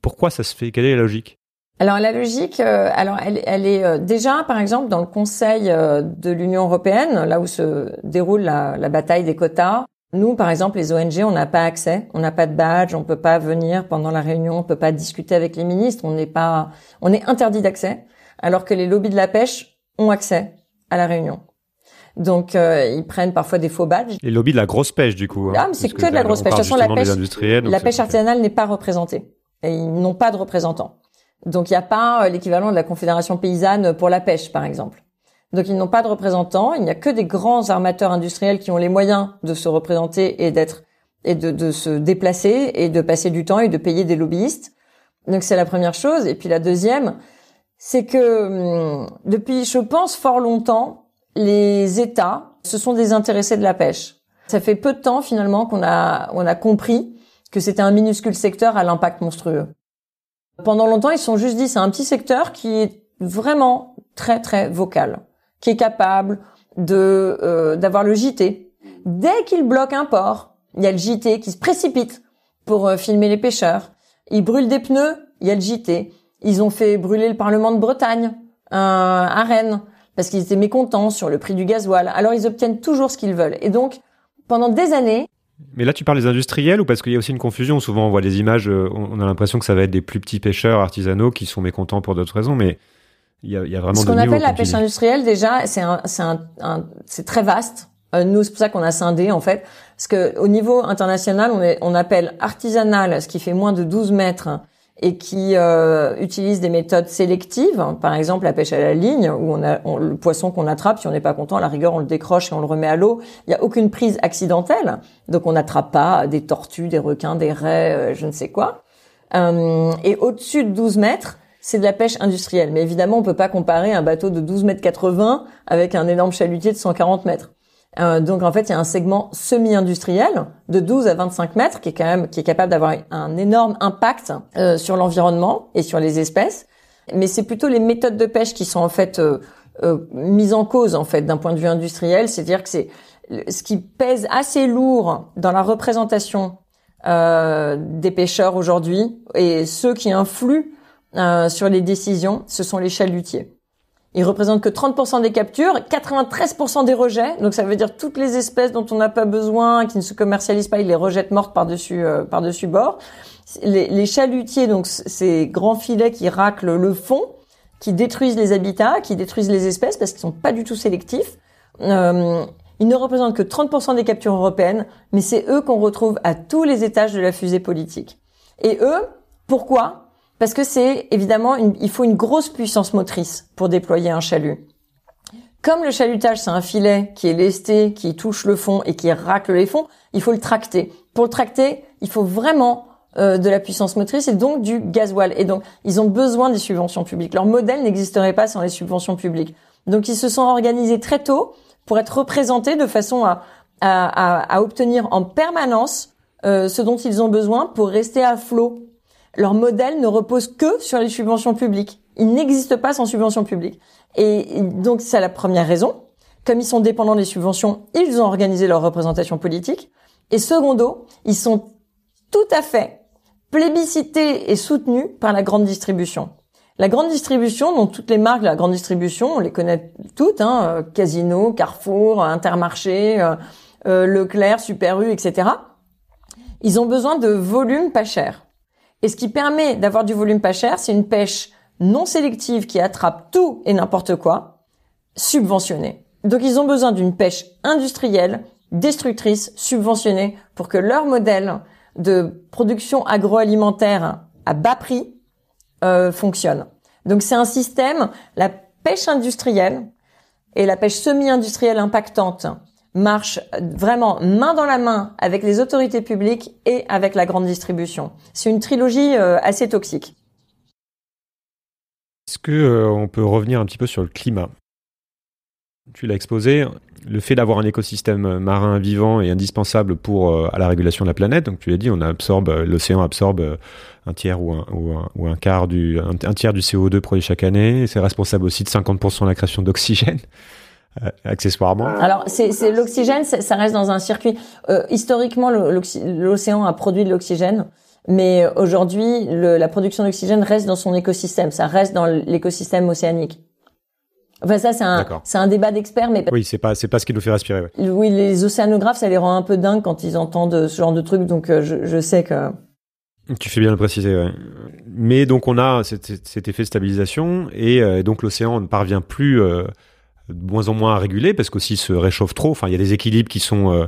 pourquoi ça se fait? Quelle est la logique? Alors la logique, euh, alors elle, elle est euh, déjà par exemple dans le Conseil euh, de l'Union européenne, là où se déroule la, la, bataille des quotas. Nous, par exemple, les ONG, on n'a pas accès, on n'a pas de badge, on peut pas venir pendant la réunion, on peut pas discuter avec les ministres, on n'est pas, on est interdit d'accès, alors que les lobbies de la pêche ont accès à la réunion. Donc ils prennent parfois des faux badges. Les lobbies de la grosse pêche, du coup. Hein, ah, mais c'est que, de la grosse pêche. De toute façon, la pêche, la pêche artisanale n'est pas représentée et ils n'ont pas de représentants. Donc il n'y a pas euh, l'équivalent de la Confédération paysanne pour la pêche, par exemple. Donc ils n'ont pas de représentants. Il n'y a que des grands armateurs industriels qui ont les moyens de se représenter et d'être et de, de, se déplacer et de passer du temps et de payer des lobbyistes. Donc c'est la première chose. Et puis la deuxième, c'est que hum, depuis, je pense, fort longtemps, les États se sont désintéressés de la pêche. Ça fait peu de temps finalement qu'on a on a compris que c'était un minuscule secteur à l'impact monstrueux. Pendant longtemps, ils se sont juste dit c'est un petit secteur qui est vraiment très très vocal, qui est capable de euh, d'avoir le JT. Dès qu'il bloque un port, il y a le JT qui se précipite pour euh, filmer les pêcheurs. Ils brûlent des pneus, il y a le JT. Ils ont fait brûler le Parlement de Bretagne euh, à Rennes parce qu'ils étaient mécontents sur le prix du gasoil. Alors ils obtiennent toujours ce qu'ils veulent. Et donc pendant des années, mais là, tu parles des industriels ou parce qu'il y a aussi une confusion? Souvent, on voit des images, euh, on a l'impression que ça va être des plus petits pêcheurs artisanaux qui sont mécontents pour d'autres raisons, mais il y a, il y a vraiment Ce qu'on appelle la pêche industrielle, déjà, c'est un, un, très vaste. Euh, nous, c'est pour ça qu'on a scindé, en fait. Parce que au niveau international, on, est, on appelle artisanal ce qui fait moins de 12 mètres et qui euh, utilisent des méthodes sélectives, par exemple la pêche à la ligne, où on a le poisson qu'on attrape, si on n'est pas content, à la rigueur on le décroche et on le remet à l'eau. Il n'y a aucune prise accidentelle, donc on n'attrape pas des tortues, des requins, des raies, euh, je ne sais quoi. Euh, et au-dessus de 12 mètres, c'est de la pêche industrielle. Mais évidemment, on peut pas comparer un bateau de 12 mètres 80 avec un énorme chalutier de 140 mètres. Euh, donc en fait, il y a un segment semi-industriel de 12 à 25 mètres qui est quand même qui est capable d'avoir un énorme impact euh, sur l'environnement et sur les espèces. Mais c'est plutôt les méthodes de pêche qui sont en fait euh, mises en cause en fait d'un point de vue industriel, c'est-à-dire que c'est ce qui pèse assez lourd dans la représentation des pêcheurs aujourd'hui et ceux qui influent sur les décisions, ce sont les chalutiers. Ils représentent que 30% des captures, 93% des rejets. Donc ça veut dire toutes les espèces dont on n'a pas besoin, qui ne se commercialisent pas, ils les rejettent mortes par-dessus euh, par-dessus bord. Les, chalutiers, donc ces grands filets qui raclent le fond, qui détruisent les habitats, qui détruisent les espèces parce qu'ils sont pas du tout sélectifs. Euh, ils ne représentent que 30% des captures européennes, mais c'est eux qu'on retrouve à tous les étages de la fusée politique. Et eux, pourquoi? Parce que c'est évidemment, il faut une grosse puissance motrice pour déployer un chalut. Comme le chalutage, c'est un filet qui est lesté, qui touche le fond et qui racle les fonds, il faut le tracter. Pour le tracter, il faut vraiment euh, de la puissance motrice et donc du gasoil. Et donc, ils ont besoin des subventions publiques. Leur modèle n'existerait pas sans les subventions publiques. Donc, ils se sont organisés très tôt pour être représentés de façon à, à, à, obtenir en permanence euh, ce dont ils ont besoin pour rester à flot leur modèle ne repose que sur les subventions publiques. Il n'existe pas sans subventions publiques. Et donc, c'est la première raison. Comme ils sont dépendants des subventions, ils ont organisé leur représentation politique. Et secondo, ils sont tout à fait plébiscités et soutenus par la grande distribution. La grande distribution, dont toutes les marques de la grande distribution, on les connaît toutes, hein, euh, Casino, Carrefour, Intermarché, euh, euh, Leclerc, Super U, etc. Ils ont besoin de volumes pas chers. Et ce qui permet d'avoir du volume pas cher, c'est une pêche non sélective qui attrape tout et n'importe quoi, subventionnée. Donc ils ont besoin d'une pêche industrielle, destructrice, subventionnée, pour que leur modèle de production agroalimentaire à bas prix euh, fonctionne. Donc c'est un système, la pêche industrielle et la pêche semi-industrielle impactante marche vraiment main dans la main avec les autorités publiques et avec la grande distribution. C'est une trilogie euh, assez toxique. Est-ce que euh, on peut revenir un petit peu sur le climat? Tu l'as exposé, le fait d'avoir un écosystème marin vivant est indispensable pour euh, à la régulation de la planète. Donc tu l'as dit, on absorbe l'océan absorbe un tiers ou un, ou un, ou un quart du un, un, tiers du CO2 produit chaque année. C'est responsable aussi de 50% de la création d'oxygène. Accessoirement. Alors, c'est l'oxygène, ça reste dans un circuit. Euh, historiquement, l'océan a produit de l'oxygène, mais aujourd'hui, la production d'oxygène reste dans son écosystème. Ça reste dans l'écosystème océanique. Enfin ça c'est un c'est un débat d'experts mais oui c'est pas c'est pas ce qui nous fait respirer. Ouais. Oui les océanographes ça les rend un peu dingues quand ils entendent ce genre de trucs donc euh, je, je sais que tu fais bien le préciser. Ouais. Mais donc on a cet, cet effet de stabilisation et euh, donc l'océan ne parvient plus euh, de moins en moins à réguler parce qu'aussi se réchauffe trop. Enfin il y a des équilibres qui sont euh,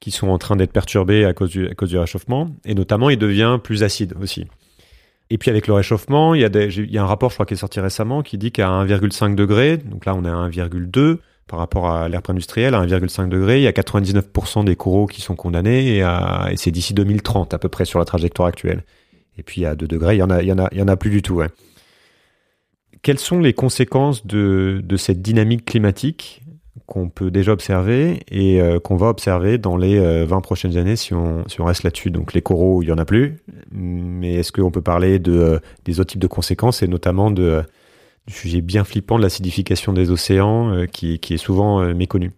qui sont en train d'être perturbés à cause du réchauffement et notamment il devient plus acide aussi. Et puis avec le réchauffement, il y, a un rapport, je crois, qui est sorti récemment, qui dit qu'à 1,5 degré, donc là on est à 1,2 par rapport à l'ère industrielle, à 1,5 degré, il y a 99% des coraux qui sont condamnés et, c'est d'ici 2030 à peu près sur la trajectoire actuelle. Et puis à 2 degrés, il y en a, en il en a plus du tout. Quelles sont les conséquences de, de cette dynamique climatique qu'on peut déjà observer et euh, qu'on va observer dans les 20 euh, prochaines années si on, si on reste là-dessus? Donc les coraux, il y en a plus, mais est-ce qu'on peut parler de, euh, des autres types de conséquences et notamment de, du sujet bien flippant de l'acidification des océans qui, qui est souvent méconnu?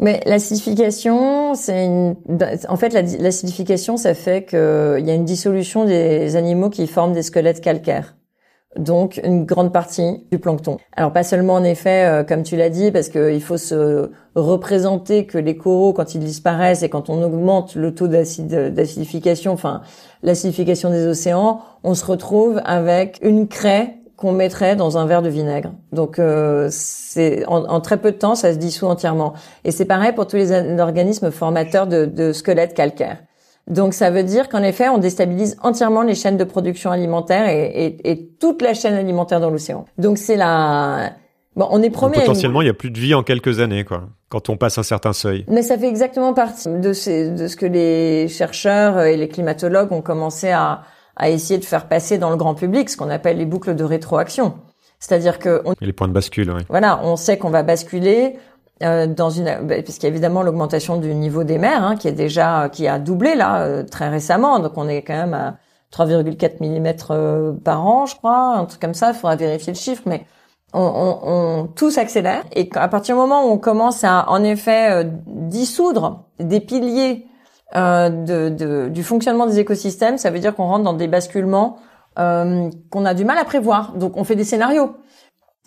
Mais l'acidification, c'est une... en fait l'acidification, ça fait qu'il y a une dissolution des animaux qui forment des squelettes calcaires donc une grande partie du plancton. Alors pas seulement en effet, euh, comme tu l'as dit, parce qu'il faut se représenter que les coraux, quand ils disparaissent et quand on augmente le taux d'acidification, enfin l'acidification des océans, on se retrouve avec une craie qu'on mettrait dans un verre de vinaigre. Donc euh, c'est en, très peu de temps, ça se dissout entièrement. Et c'est pareil pour tous les organismes formateurs de, de squelettes calcaires. Donc ça veut dire qu'en effet, on déstabilise entièrement les chaînes de production alimentaire et, et, et toute la chaîne alimentaire dans l'océan. Donc c'est la Bon, on est promis. potentiellement, il y a plus de vie en quelques années, quoi, quand on passe un certain seuil. Mais ça fait exactement partie de, ces, de ce que les chercheurs et les climatologues ont commencé à, à essayer de faire passer dans le grand public, ce qu'on appelle les boucles de rétroaction. C'est-à-dire que on... les points de bascule, oui. Voilà, on sait qu'on va basculer, euh, dans une bah, parce qu'il y a évidemment l'augmentation du niveau des mers hein, qui est déjà qui a doublé là euh, très récemment. Donc on est quand même à 3,4 mm euh, par an je crois un truc comme ça. Il faudra vérifier le chiffre mais on, on, on tout s'accélère. Et à partir du moment où on commence à en effet dissoudre des piliers de, de, du fonctionnement des écosystèmes ça veut dire qu'on rentre dans des basculements qu'on a du mal à prévoir. Donc on fait des scénarios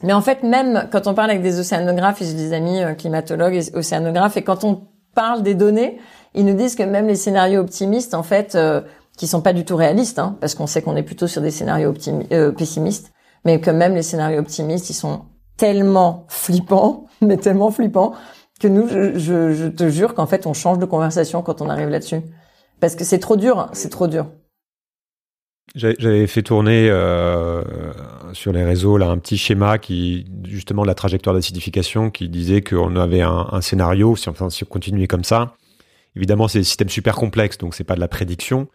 mais en fait, même quand on parle avec des océanographes, j'ai des amis euh, climatologues et océanographes, et quand on parle des données, ils nous disent que même les scénarios optimistes, en fait, euh, qui sont pas du tout réalistes, hein, parce qu'on sait qu'on est plutôt sur des scénarios euh, pessimistes, mais que même les scénarios optimistes, ils sont tellement flippants, *laughs* mais tellement flippants, que nous, je, je, je te jure qu'en fait, on change de conversation quand on arrive là-dessus. Parce que c'est trop dur, c'est trop dur. J'avais fait tourner euh, sur les réseaux là un petit schéma qui justement la trajectoire d'acidification qui disait qu'on avait un, scénario si on, continuait comme ça. Évidemment, c'est des systèmes super complexes, donc c'est pas de la prédiction,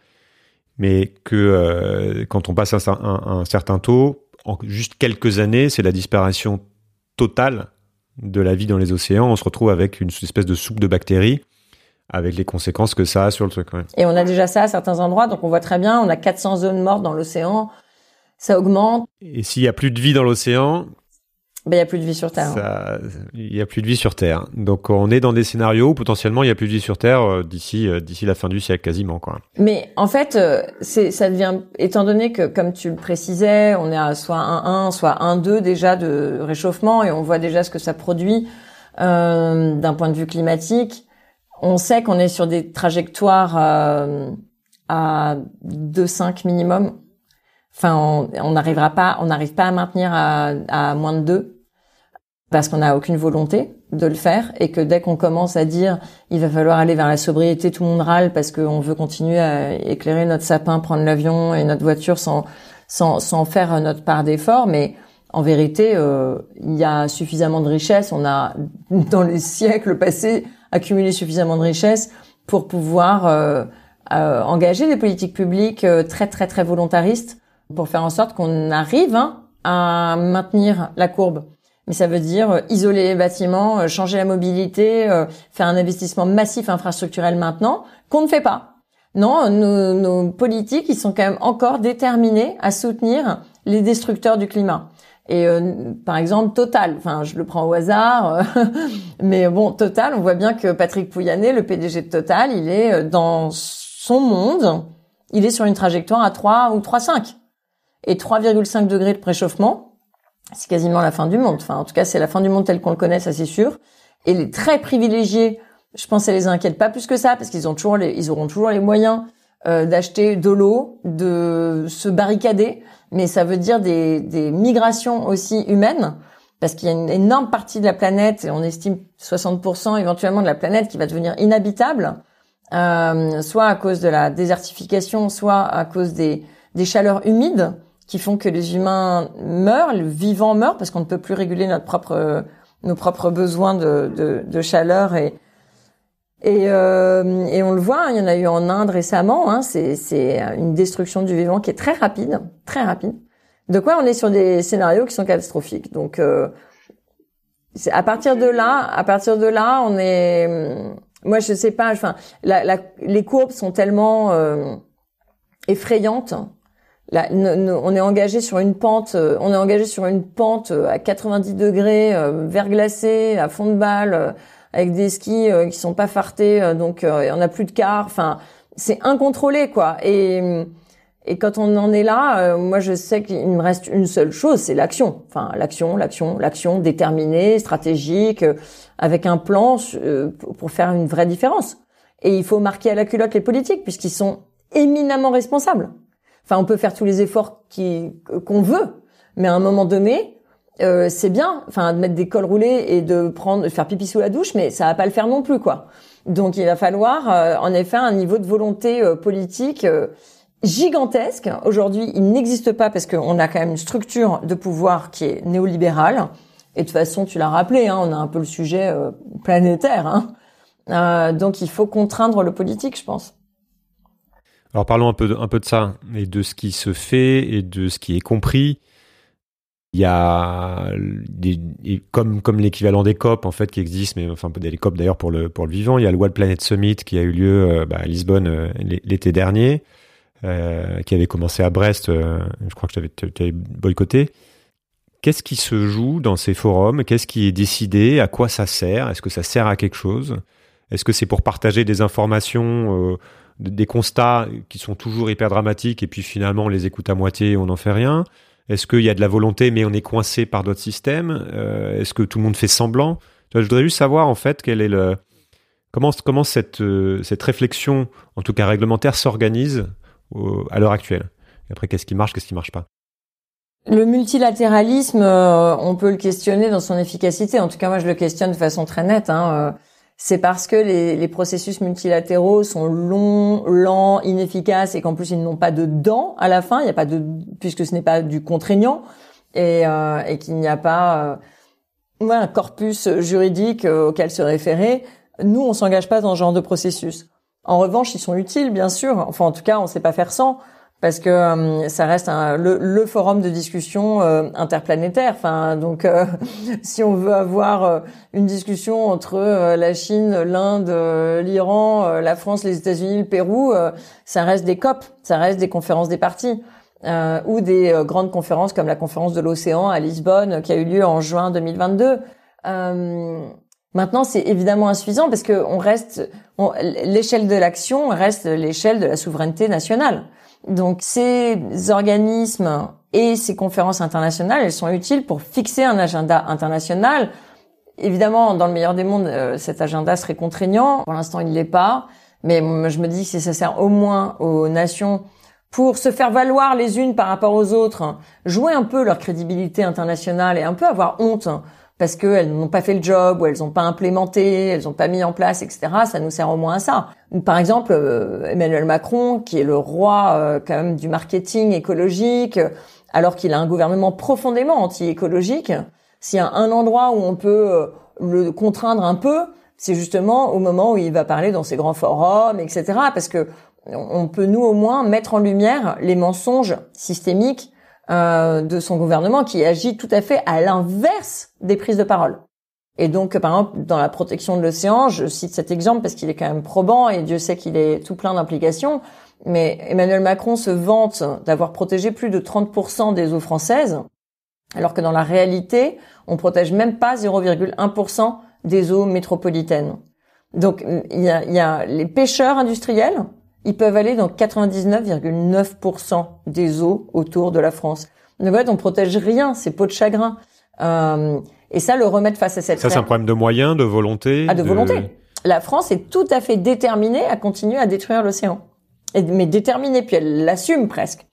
mais que euh, quand on passe un, un, certain taux, en juste quelques années, c'est la disparition totale de la vie dans les océans. On se retrouve avec une espèce de soupe de bactéries avec les conséquences que ça a sur le truc. Et on a déjà ça à certains endroits, donc on voit très bien, on a 400 zones mortes dans l'océan, ça augmente. Et s'il y a plus de vie dans l'océan, ben, il y a plus de vie sur Terre. Ça, il y a plus de vie sur Terre. Donc on est dans des scénarios où potentiellement il y a plus de vie sur Terre euh, d'ici euh, d'ici la fin du siècle quasiment quoi. Mais en fait, euh, c'est ça devient étant donné que comme tu le précisais, on est à soit 1,1, soit 1,2 déjà de réchauffement et on voit déjà ce que ça produit euh, d'un point de vue climatique on sait qu'on est sur des trajectoires euh, à 2,5 minimum. Enfin, on n'arrivera pas, on n'arrive pas à maintenir à, moins de 2 parce qu'on n'a aucune volonté de le faire et que dès qu'on commence à dire il va falloir aller vers la sobriété, tout le monde râle parce qu'on veut continuer à éclairer notre sapin, prendre l'avion et notre voiture sans, sans, sans faire notre part d'effort. Mais en vérité, euh, il y a suffisamment de richesses. On a, *laughs* dans les siècles passés, accumuler suffisamment de richesses pour pouvoir euh, euh, engager des politiques publiques euh, très très très volontaristes pour faire en sorte qu'on arrive hein, à maintenir la courbe. mais ça veut dire euh, isoler les bâtiments, euh, changer la mobilité, euh, faire un investissement massif infrastructurel maintenant, qu'on ne fait pas. Non, nos, nos, politiques, ils sont quand même encore déterminés à soutenir les destructeurs du climat. Et par exemple, Total, enfin je le prends au hasard, *laughs* mais bon, Total, on voit bien que Patrick Pouyanné, le PDG de Total, il est dans son monde, il est sur une trajectoire à 3 ou 3,5. Et 3,5 degrés de préchauffement, c'est quasiment la fin du monde. Enfin, en tout cas, c'est la fin du monde tel qu'on le connaît, ça c'est sûr. Et les très privilégiés, je pense, ça les inquiète pas plus que ça, parce qu'ils ont toujours les, ils auront toujours les moyens euh, d'acheter de l'eau, de se barricader. Mais ça veut dire des, des migrations aussi humaines, parce qu'il y a une énorme partie de la planète, et on estime 60% éventuellement de la planète qui va devenir inhabitable, euh, soit à cause de la désertification, soit à cause des, des chaleurs humides qui font que les humains meurent, le vivant meurt parce qu'on ne peut plus réguler notre propre nos propres besoins de, de, de chaleur et et, euh, et, on le voit, hein, il y en a eu en Inde récemment. Hein, c'est, une destruction du vivant qui est très rapide, très rapide. De quoi on est sur des scénarios qui sont catastrophiques. Donc, euh, à partir de là, à partir de là, on est. Moi, je sais pas. Enfin, la, la, les courbes sont tellement euh, effrayantes on est engagé sur une pente, euh, on est engagé sur une pente euh, à 90 degrés, euh, verglacée, à fond de balle, avec des skis qui sont pas fartés, donc il y en a plus de quart. Enfin, c'est incontrôlé quoi. Et et quand on en est là, moi je sais qu'il me reste une seule chose, c'est l'action. Enfin, l'action, l'action, l'action déterminée, stratégique, avec un plan pour faire une vraie différence. Et il faut marquer à la culotte les politiques puisqu'ils sont éminemment responsables. Enfin, on peut faire tous les efforts qu'on veut, mais à un moment donné, euh, c'est bien, enfin, de mettre des cols roulés et de prendre, de faire pipi sous la douche, mais ça va pas le faire non plus, quoi. Donc, il va falloir, euh, en effet, un niveau de volonté euh, politique gigantesque. Aujourd'hui, il n'existe pas parce qu'on a quand même une structure de pouvoir qui est néolibérale. Et de toute façon, tu l'as rappelé, hein, on a un peu le sujet planétaire. Hein. donc, il faut contraindre le politique, je pense. Alors parlons un peu, de, ça et de ce qui se fait et de ce qui est compris. Il y a comme comme l'équivalent des COP en fait qui existe, mais enfin des COP d'ailleurs pour le pour le vivant. Il y a le World Planet Summit qui a eu lieu euh, bah, à Lisbonne euh, l'été dernier, euh, qui avait commencé à Brest. je crois que tu avais, boycotté. Qu'est-ce qui se joue dans ces forums? Qu'est-ce qui est décidé? À quoi ça sert? Est-ce que ça sert à quelque chose? Est-ce que c'est pour partager des informations des constats qui sont toujours hyper dramatiques et puis finalement on les écoute à moitié et on n'en fait rien Est-ce qu'il y a de la volonté mais on est coincé par d'autres systèmes? Euh, Est-ce que tout le monde fait semblant? Je voudrais juste savoir en fait quel est le comment comment cette euh, cette réflexion en tout cas réglementaire s'organise à l'heure actuelle? Et après qu'est-ce qui marche, qu'est-ce qui marche pas? Le multilatéralisme, euh, on peut le questionner dans son efficacité. En tout cas, moi, je le questionne de façon très nette. Hein c'est parce que les, les, processus multilatéraux sont longs, lents, inefficaces et qu'en plus ils n'ont pas de dents à la fin. Il n'y a pas de puisque ce n'est pas du contraignant et, euh, et qu'il n'y a pas euh, un corpus juridique euh, auquel se référer. Nous, on s'engage pas dans ce genre de processus. En revanche, ils sont utiles, bien sûr. Enfin, en tout cas, on ne sait pas faire sans parce que euh, ça reste un, le, le, forum de discussion euh, interplanétaire. Enfin, donc, euh, *laughs* si on veut avoir une discussion entre la Chine, l'Inde, l'Iran, la France, les États-Unis, le Pérou, ça reste des COP, ça reste des conférences des partis. ou des grandes conférences comme la conférence de l'océan à Lisbonne qui a eu lieu en juin 2022. Maintenant, c'est évidemment insuffisant parce que on reste, l'échelle de l'action reste l'échelle de la souveraineté nationale. Donc ces organismes et ces conférences internationales, elles sont utiles pour fixer un agenda international. Évidemment, dans le meilleur des mondes, euh, cet agenda serait contraignant. Pour l'instant, il ne l'est pas. Mais je me dis que ça sert au moins aux nations pour se faire valoir les unes par rapport aux autres, jouer un peu leur crédibilité internationale et un peu avoir honte parce qu'elles n'ont pas fait le job ou elles n'ont pas implémenté, elles n'ont pas mis en place, etc. Ça nous sert au moins à ça. Par exemple, euh, Emmanuel Macron, qui est le roi euh, quand même du marketing écologique, alors qu'il a un gouvernement profondément anti-écologique, s'il y a un endroit où on peut euh, le contraindre un peu, c'est justement au moment où il va parler dans ces grands forums, etc. Parce que on peut nous au moins mettre en lumière les mensonges systémiques euh, de son gouvernement qui agit tout à fait à l'inverse des prises de parole. Et donc, par exemple, dans la protection de l'océan, je cite cet exemple parce qu'il est quand même probant et Dieu sait qu'il est tout plein d'implications. Mais Emmanuel Macron se vante d'avoir protégé plus de 30% des eaux françaises, alors que dans la réalité, on protège même pas 0,1% des eaux métropolitaines. Donc, il y a, y a les pêcheurs industriels, ils peuvent aller dans 99,9% des eaux autour de la France. Donc, en fait, on protège rien, c'est peau de chagrin. Euh, et ça, le remettre face à cette Ça, c'est un problème de moyens, de volonté. Ah, de, volonté. La France est tout à fait déterminée à continuer à détruire l'océan. Mais déterminée, puis elle l'assume presque.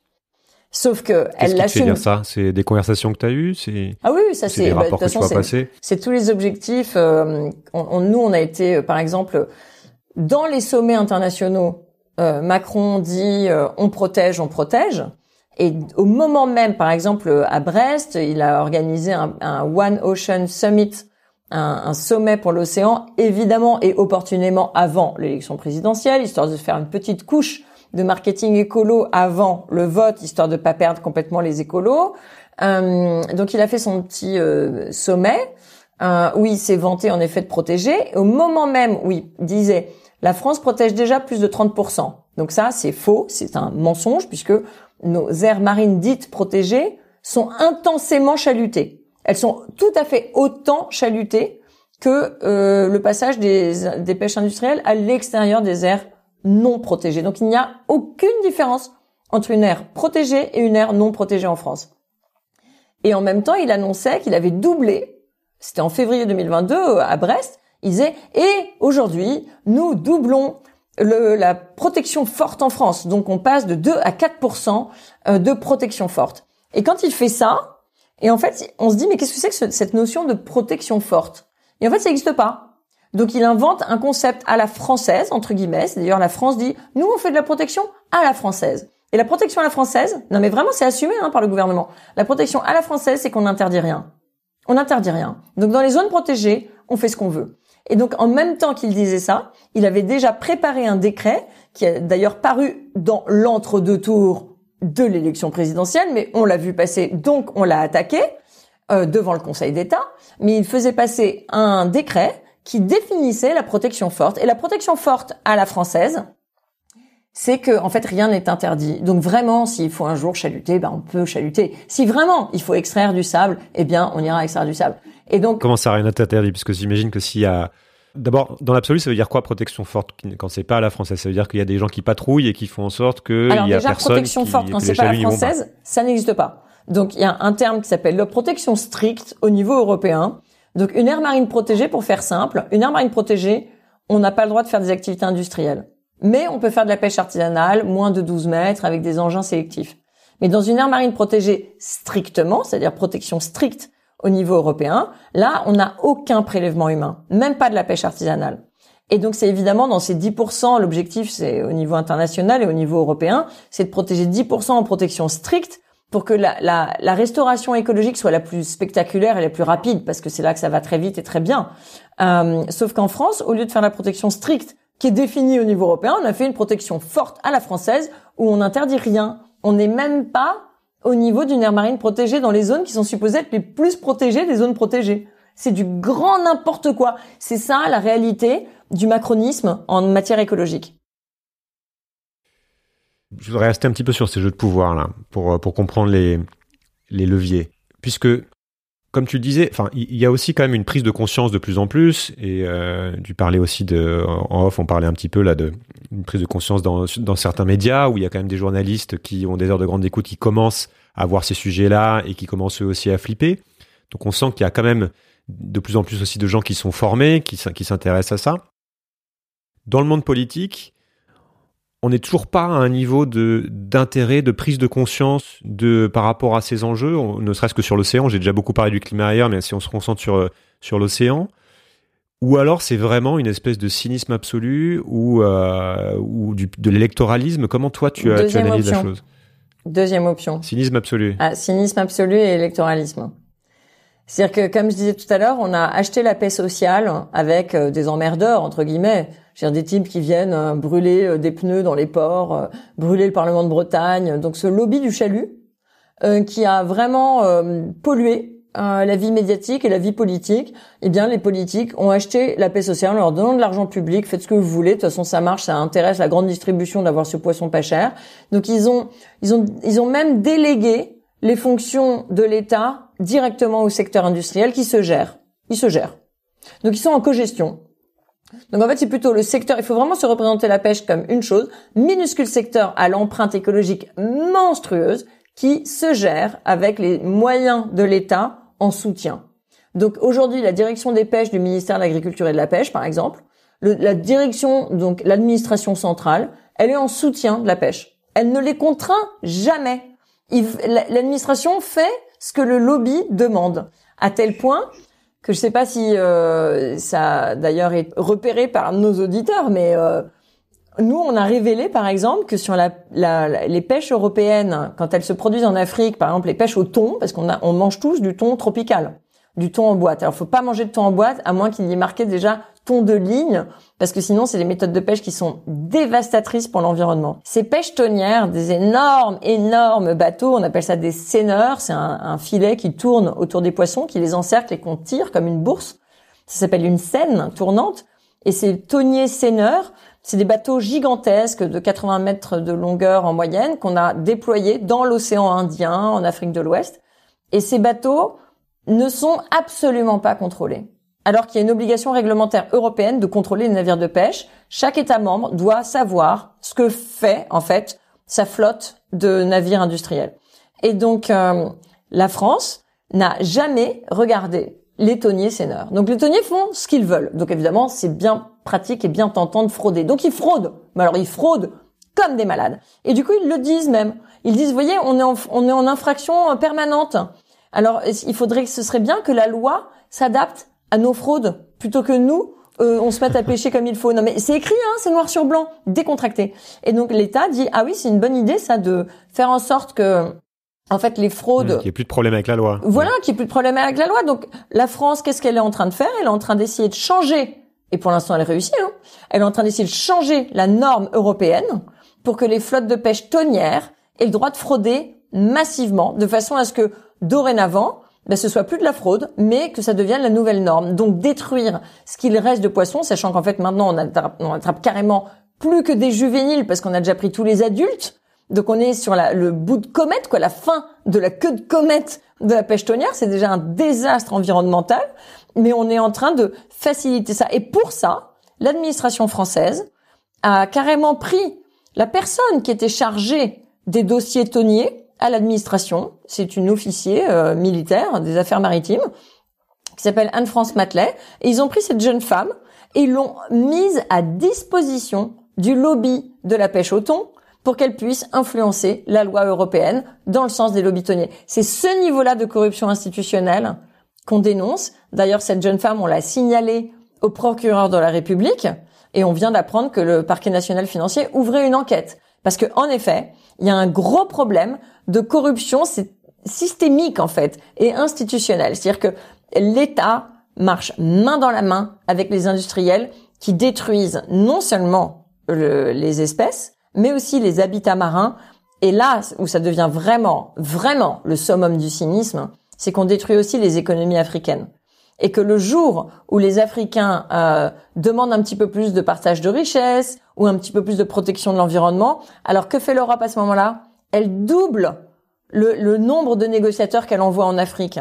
Sauf que elle l'assume. dire ça? C'est des conversations que tu as eues? C'est ah oui, ça c'est des bah, rapports passer? C'est tous les objectifs. Euh, on, nous, on a été, euh, par exemple, dans les sommets internationaux. Euh, Macron dit on protège, on protège. Et au moment même, par exemple, à Brest, il a organisé un, One Ocean Summit, un, un sommet pour l'océan, évidemment et opportunément avant l'élection présidentielle, histoire de faire une petite couche de marketing écolo avant le vote, histoire de pas perdre complètement les écolos. Euh, donc il a fait son petit euh, sommet euh, où il s'est vanté en effet de protéger. Au moment même où il disait la France protège déjà plus de 30%. Donc ça c'est faux, c'est un mensonge puisque nos aires marines dites protégées sont intensément chalutées. Elles sont tout à fait autant chalutées que euh, le passage des, pêches industrielles à l'extérieur des aires non protégées. Donc il n'y a aucune différence entre une aire protégée et une aire non protégée en France. Et en même temps, il annonçait qu'il avait doublé, c'était en février 2022 à Brest, il disait, et aujourd'hui, nous doublons le, la protection forte en France. Donc on passe de 2 à 4 euh, de protection forte. Et quand il fait ça, et en fait, on se dit mais qu'est-ce que c'est que cette notion de protection forte? Et en fait, ça n'existe pas. Donc il invente un concept à la française entre guillemets. D'ailleurs la France dit nous on fait de la protection à la française. Et la protection à la française, non mais vraiment c'est assumé hein, par le gouvernement. La protection à la française, c'est qu'on n'interdit rien. On n'interdit rien. Donc dans les zones protégées, on fait ce qu'on veut. Et donc, en même temps qu'il disait ça, il avait déjà préparé un décret qui a d'ailleurs paru dans l'entre-deux tours de l'élection présidentielle, mais on l'a vu passer, donc on l'a attaqué euh, devant le Conseil d'État. Mais il faisait passer un décret qui définissait la protection forte. Et la protection forte à la française, c'est que en fait rien n'est interdit. Donc vraiment, s'il faut un jour chaluter, ben on peut chaluter. Si vraiment il faut extraire du sable, eh bien on ira extraire du sable. Et donc comment ça rien n'est interdit Puisque j'imagine que s'il y a D'abord, dans l'absolu, ça veut dire quoi protection forte quand c'est pas à la française? Ça veut dire qu'il y a des gens qui patrouillent et qui font en sorte que Alors il y a déjà, personne protection qui, forte que quand c'est pas la française, ça n'existe pas. Donc il y a un terme qui s'appelle la protection stricte au niveau européen. Donc une aire marine protégée, pour faire simple, une aire marine protégée, on n'a pas le droit de faire des activités industrielles. Mais on peut faire de la pêche artisanale, moins de 12 mètres, avec des engins sélectifs. Mais dans une aire marine protégée strictement, c'est-à-dire protection stricte au niveau européen, là, on n'a aucun prélèvement humain, même pas de la pêche artisanale. Et donc, c'est évidemment dans ces 10%, l'objectif, c'est au niveau international et au niveau européen, c'est de protéger 10% en protection stricte pour que la, la, la, restauration écologique soit la plus spectaculaire et la plus rapide, parce que c'est là que ça va très vite et très bien. Euh, sauf qu'en France, au lieu de faire la protection stricte qui est définie au niveau européen, on a fait une protection forte à la française où on n'interdit rien. On n'est même pas au niveau d'une aire marine protégée dans les zones qui sont supposées être les plus protégées des zones protégées. C'est du grand n'importe quoi. C'est ça la réalité du macronisme en matière écologique. Je voudrais rester un petit peu sur ces jeux de pouvoir là, pour, pour comprendre les, les leviers. Puisque comme tu le disais, enfin, il y a aussi quand même une prise de conscience de plus en plus, et euh, tu parlais aussi de, en off, on parlait un petit peu là de une prise de conscience dans, dans certains médias où il y a quand même des journalistes qui ont des heures de grande écoute qui commencent à voir ces sujets-là et qui commencent eux aussi à flipper. Donc on sent qu'il y a quand même de plus en plus aussi de gens qui sont formés, qui, qui s'intéressent à ça. Dans le monde politique, on n'est toujours pas à un niveau de d'intérêt, de prise de conscience de par rapport à ces enjeux, ne serait-ce que sur l'océan. J'ai déjà beaucoup parlé du climat ailleurs, mais si on se concentre sur sur l'océan, ou alors c'est vraiment une espèce de cynisme absolu ou euh, ou du, de l'électoralisme. Comment toi tu, tu analyses la chose? Deuxième option. Cynisme absolu. Ah, cynisme absolu et électoralisme. C'est-à-dire que, comme je disais tout à l'heure, on a acheté la paix sociale avec euh, des emmerdeurs, entre guillemets. cest des types qui viennent euh, brûler euh, des pneus dans les ports, brûler le Parlement de Bretagne. Donc ce lobby du chalut, qui a vraiment pollué la vie médiatique et la vie politique, eh bien les politiques ont acheté la paix sociale en leur donnant de l'argent public, faites ce que vous voulez, de toute façon ça marche, ça intéresse la grande distribution d'avoir ce poisson pas cher. Donc ils ont ils ont ils ont même délégué les fonctions de l'État directement au secteur industriel qui se gère. Ils se gèrent. Donc ils sont en cogestion. Donc en fait, c'est plutôt le secteur, il faut vraiment se représenter la pêche comme une chose, minuscule secteur à l'empreinte écologique monstrueuse qui se gère avec les moyens de l'État en soutien. Donc aujourd'hui, la direction des pêches du ministère de l'Agriculture et de la Pêche, par exemple, la direction, donc l'administration centrale, elle est en soutien de la pêche. Elle ne les contraint jamais. L'administration fait ce que le lobby demande, à tel point que je sais pas si euh, ça d'ailleurs est repéré par nos auditeurs, mais euh, nous on a révélé par exemple que sur les pêches européennes, quand elles se produisent en Afrique, par exemple les pêches au thon, parce qu'on on mange tous du thon tropical, du thon en boîte. Alors faut pas manger de thon en boîte à moins qu'il y ait marqué déjà de ligne, parce que sinon c'est des méthodes de pêche qui sont dévastatrices pour l'environnement. Ces pêches tonnières, des énormes, énormes bateaux, on appelle ça des seineurs, c'est un, filet qui tourne autour des poissons, qui les encercle et qu'on tire comme une bourse. Ça s'appelle une scène tournante. Et ces tonniers seineurs, c'est des bateaux gigantesques de 80 mètres de longueur en moyenne qu'on a déployés dans l'océan Indien, en Afrique de l'Ouest. Et ces bateaux ne sont absolument pas contrôlés alors qu'il y a une obligation réglementaire européenne de contrôler les navires de pêche. Chaque État membre doit savoir ce que fait en fait sa flotte de navires industriels. Et donc euh, la France n'a jamais regardé les tonniers seineurs. Donc les tonniers font ce qu'ils veulent. Donc évidemment, c'est bien pratique et bien tentant de frauder. Donc ils fraudent. Mais alors ils fraudent comme des malades. Et du coup, ils le disent même. Ils disent, voyez, on est en, on est en infraction permanente. Alors il faudrait que ce serait bien que la loi s'adapte à nos fraudes plutôt que nous euh, on se mette à *laughs* pêcher comme il faut. Non mais c'est écrit, hein, c'est noir sur blanc, décontracté. Et donc l'État dit ah oui c'est une bonne idée ça de faire en sorte que en fait les fraudes. Mmh, qu'il n'y ait plus de problème avec la loi. Voilà, qu'il n'y ait plus de problème avec la loi. Donc la France, qu'est-ce qu'elle est en train de faire? Elle est en train d'essayer de changer. Et pour l'instant elle réussit. Hein, elle est en train d'essayer de changer la norme européenne pour que les flottes de pêche tonnières aient le droit de frauder massivement, de façon à ce que dorénavant ben, ce soit plus de la fraude, mais que ça devienne la nouvelle norme. Donc détruire ce qu'il reste de poissons, sachant qu'en fait maintenant on attrape, carrément plus que des juvéniles parce qu'on a déjà pris tous les adultes. Donc on est sur le bout de comète, quoi, la fin de la queue de comète de la pêche tonnière. C'est déjà un désastre environnemental, mais on est en train de faciliter ça. Et pour ça, l'administration française a carrément pris la personne qui était chargée des dossiers tonniers à l'administration. C'est une officier euh, militaire des affaires maritimes qui s'appelle Anne-France Matelet. Et ils ont pris cette jeune femme et l'ont mise à disposition du lobby de la pêche au thon pour qu'elle puisse influencer la loi européenne dans le sens des lobbies tonniers. C'est ce niveau-là de corruption institutionnelle qu'on dénonce. D'ailleurs, cette jeune femme, on l'a signalée au procureur de la République et on vient d'apprendre que le parquet national financier ouvrait une enquête. Parce que, en effet, il y a un gros problème de corruption c'est systémique en fait et institutionnelle. C'est-à-dire que l'État marche main dans la main avec les industriels qui détruisent non seulement les espèces, mais aussi les habitats marins. Et là où ça devient vraiment, vraiment le summum du cynisme, c'est qu'on détruit aussi les économies africaines. Et que le jour où les Africains euh, demandent un petit peu plus de partage de richesses ou un petit peu plus de protection de l'environnement, alors que fait l'Europe à ce moment-là? Elle double le, nombre de négociateurs qu'elle envoie en Afrique.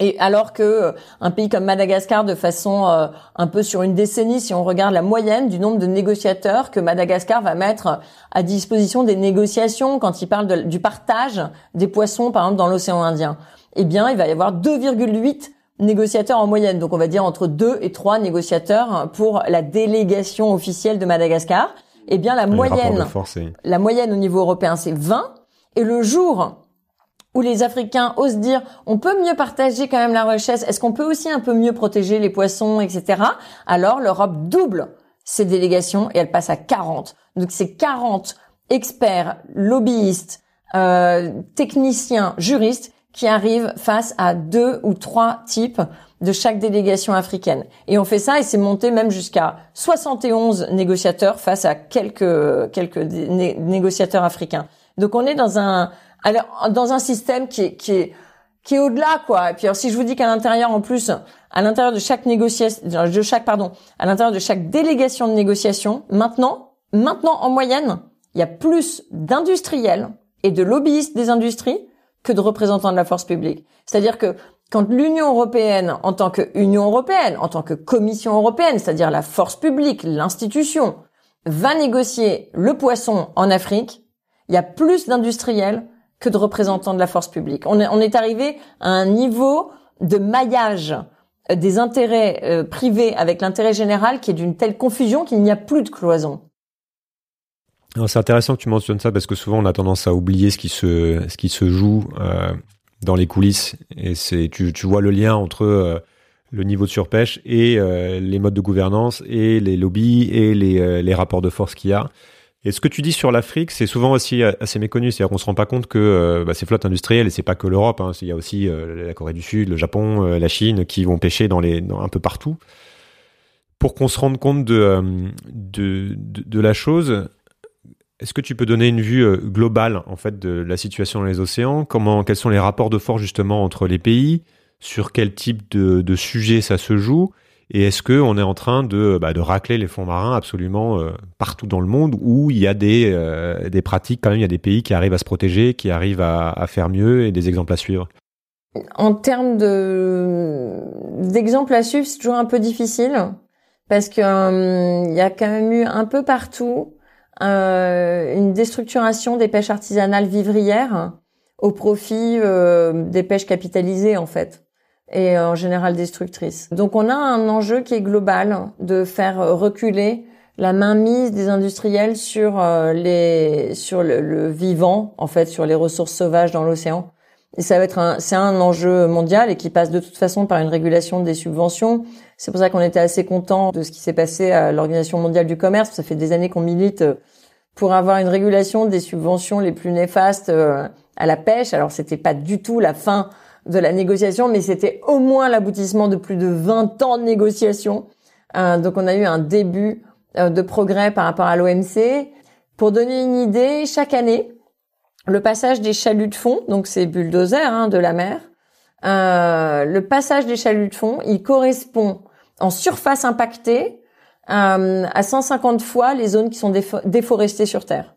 Et alors que euh, un pays comme Madagascar, de façon euh, un peu sur une décennie, si on regarde la moyenne du nombre de négociateurs que Madagascar va mettre à disposition des négociations quand il parle du partage des poissons, par exemple dans l'océan Indien, eh bien, il va y avoir 2,8 négociateurs en moyenne. Donc, on va dire entre 2 et 3 négociateurs pour la délégation officielle de Madagascar eh bien la moyenne, la moyenne au niveau européen, c'est 20. Et le jour où les Africains osent dire on peut mieux partager quand même la richesse, est-ce qu'on peut aussi un peu mieux protéger les poissons, etc. Alors l'Europe double ses délégations et elle passe à 40. Donc c'est 40 experts, lobbyistes, euh, techniciens, juristes qui arrivent face à deux ou trois types de chaque délégation africaine. Et on fait ça et c'est monté même jusqu'à 71 négociateurs face à quelques quelques négociateurs africains. Donc on est dans un, Alors, dans un système qui est, qui est, qui est au-delà, quoi. Et puis, alors, si je vous dis qu'à l'intérieur, en plus, à l'intérieur de chaque négociation, de chaque, pardon, à l'intérieur de chaque délégation de négociation, maintenant, maintenant, en moyenne, il y a plus d'industriels et de lobbyistes des industries que de représentants de la force publique. C'est-à-dire que quand l'Union européenne, en tant qu'Union européenne, en tant que Commission européenne, c'est-à-dire la force publique, l'institution, va négocier le poisson en Afrique, il y a plus d'industriels que de représentants de la force publique. On est, on est arrivé à un niveau de maillage des intérêts euh, privés avec l'intérêt général qui est d'une telle confusion qu'il n'y a plus de cloison. C'est intéressant que tu mentionnes ça parce que souvent on a tendance à oublier ce qui se, ce qui se joue euh, dans les coulisses et tu, tu vois le lien entre euh, le niveau de surpêche et euh, les modes de gouvernance et les lobbies et les, les rapports de force qu'il y a. Et ce que tu dis sur l'Afrique, c'est souvent aussi assez méconnu. C'est-à-dire qu'on se rend pas compte que bah, ces flottes industrielles, et c'est pas que l'Europe, hein, il y a aussi la Corée du Sud, le Japon, la Chine, qui vont pêcher dans les, dans, un peu partout. Pour qu'on se rende compte de, de, de la chose, est-ce que tu peux donner une vue euh, globale en fait de la situation dans les océans? Comment, quels sont les rapports de force justement entre les pays? Sur quel type de, sujet ça se joue? Et est-ce que on est en train de, bah, de racler les fonds marins absolument euh, partout dans le monde où il y a des, euh, des pratiques quand même, il y a des pays qui arrivent à se protéger, qui arrivent à, faire mieux et des exemples à suivre? En termes de d'exemples à suivre, c'est toujours un peu difficile parce que il y a quand même eu un peu partout euh, une déstructuration des pêches artisanales vivrières au profit euh, des pêches capitalisées en fait et en général destructrices. Donc on a un enjeu qui est global de faire reculer la mainmise des industriels sur euh, les sur le, le, vivant en fait sur les ressources sauvages dans l'océan. Et ça va être un c'est un enjeu mondial et qui passe de toute façon par une régulation des subventions. C'est pour ça qu'on était assez content de ce qui s'est passé à l'Organisation mondiale du commerce. Ça fait des années qu'on milite pour avoir une régulation des subventions les plus néfastes euh, à la pêche. Alors c'était pas du tout la fin de la négociation, mais c'était au moins l'aboutissement de plus de 20 ans de négociation. Euh, donc on a eu un début euh, de progrès par rapport à l'OMC. Pour donner une idée, chaque année, le passage des chaluts de fond, donc ces bulldozers hein, de la mer, le passage des chaluts de fond, il correspond en surface impactée euh, à 150 fois les zones qui sont déforestées sur Terre.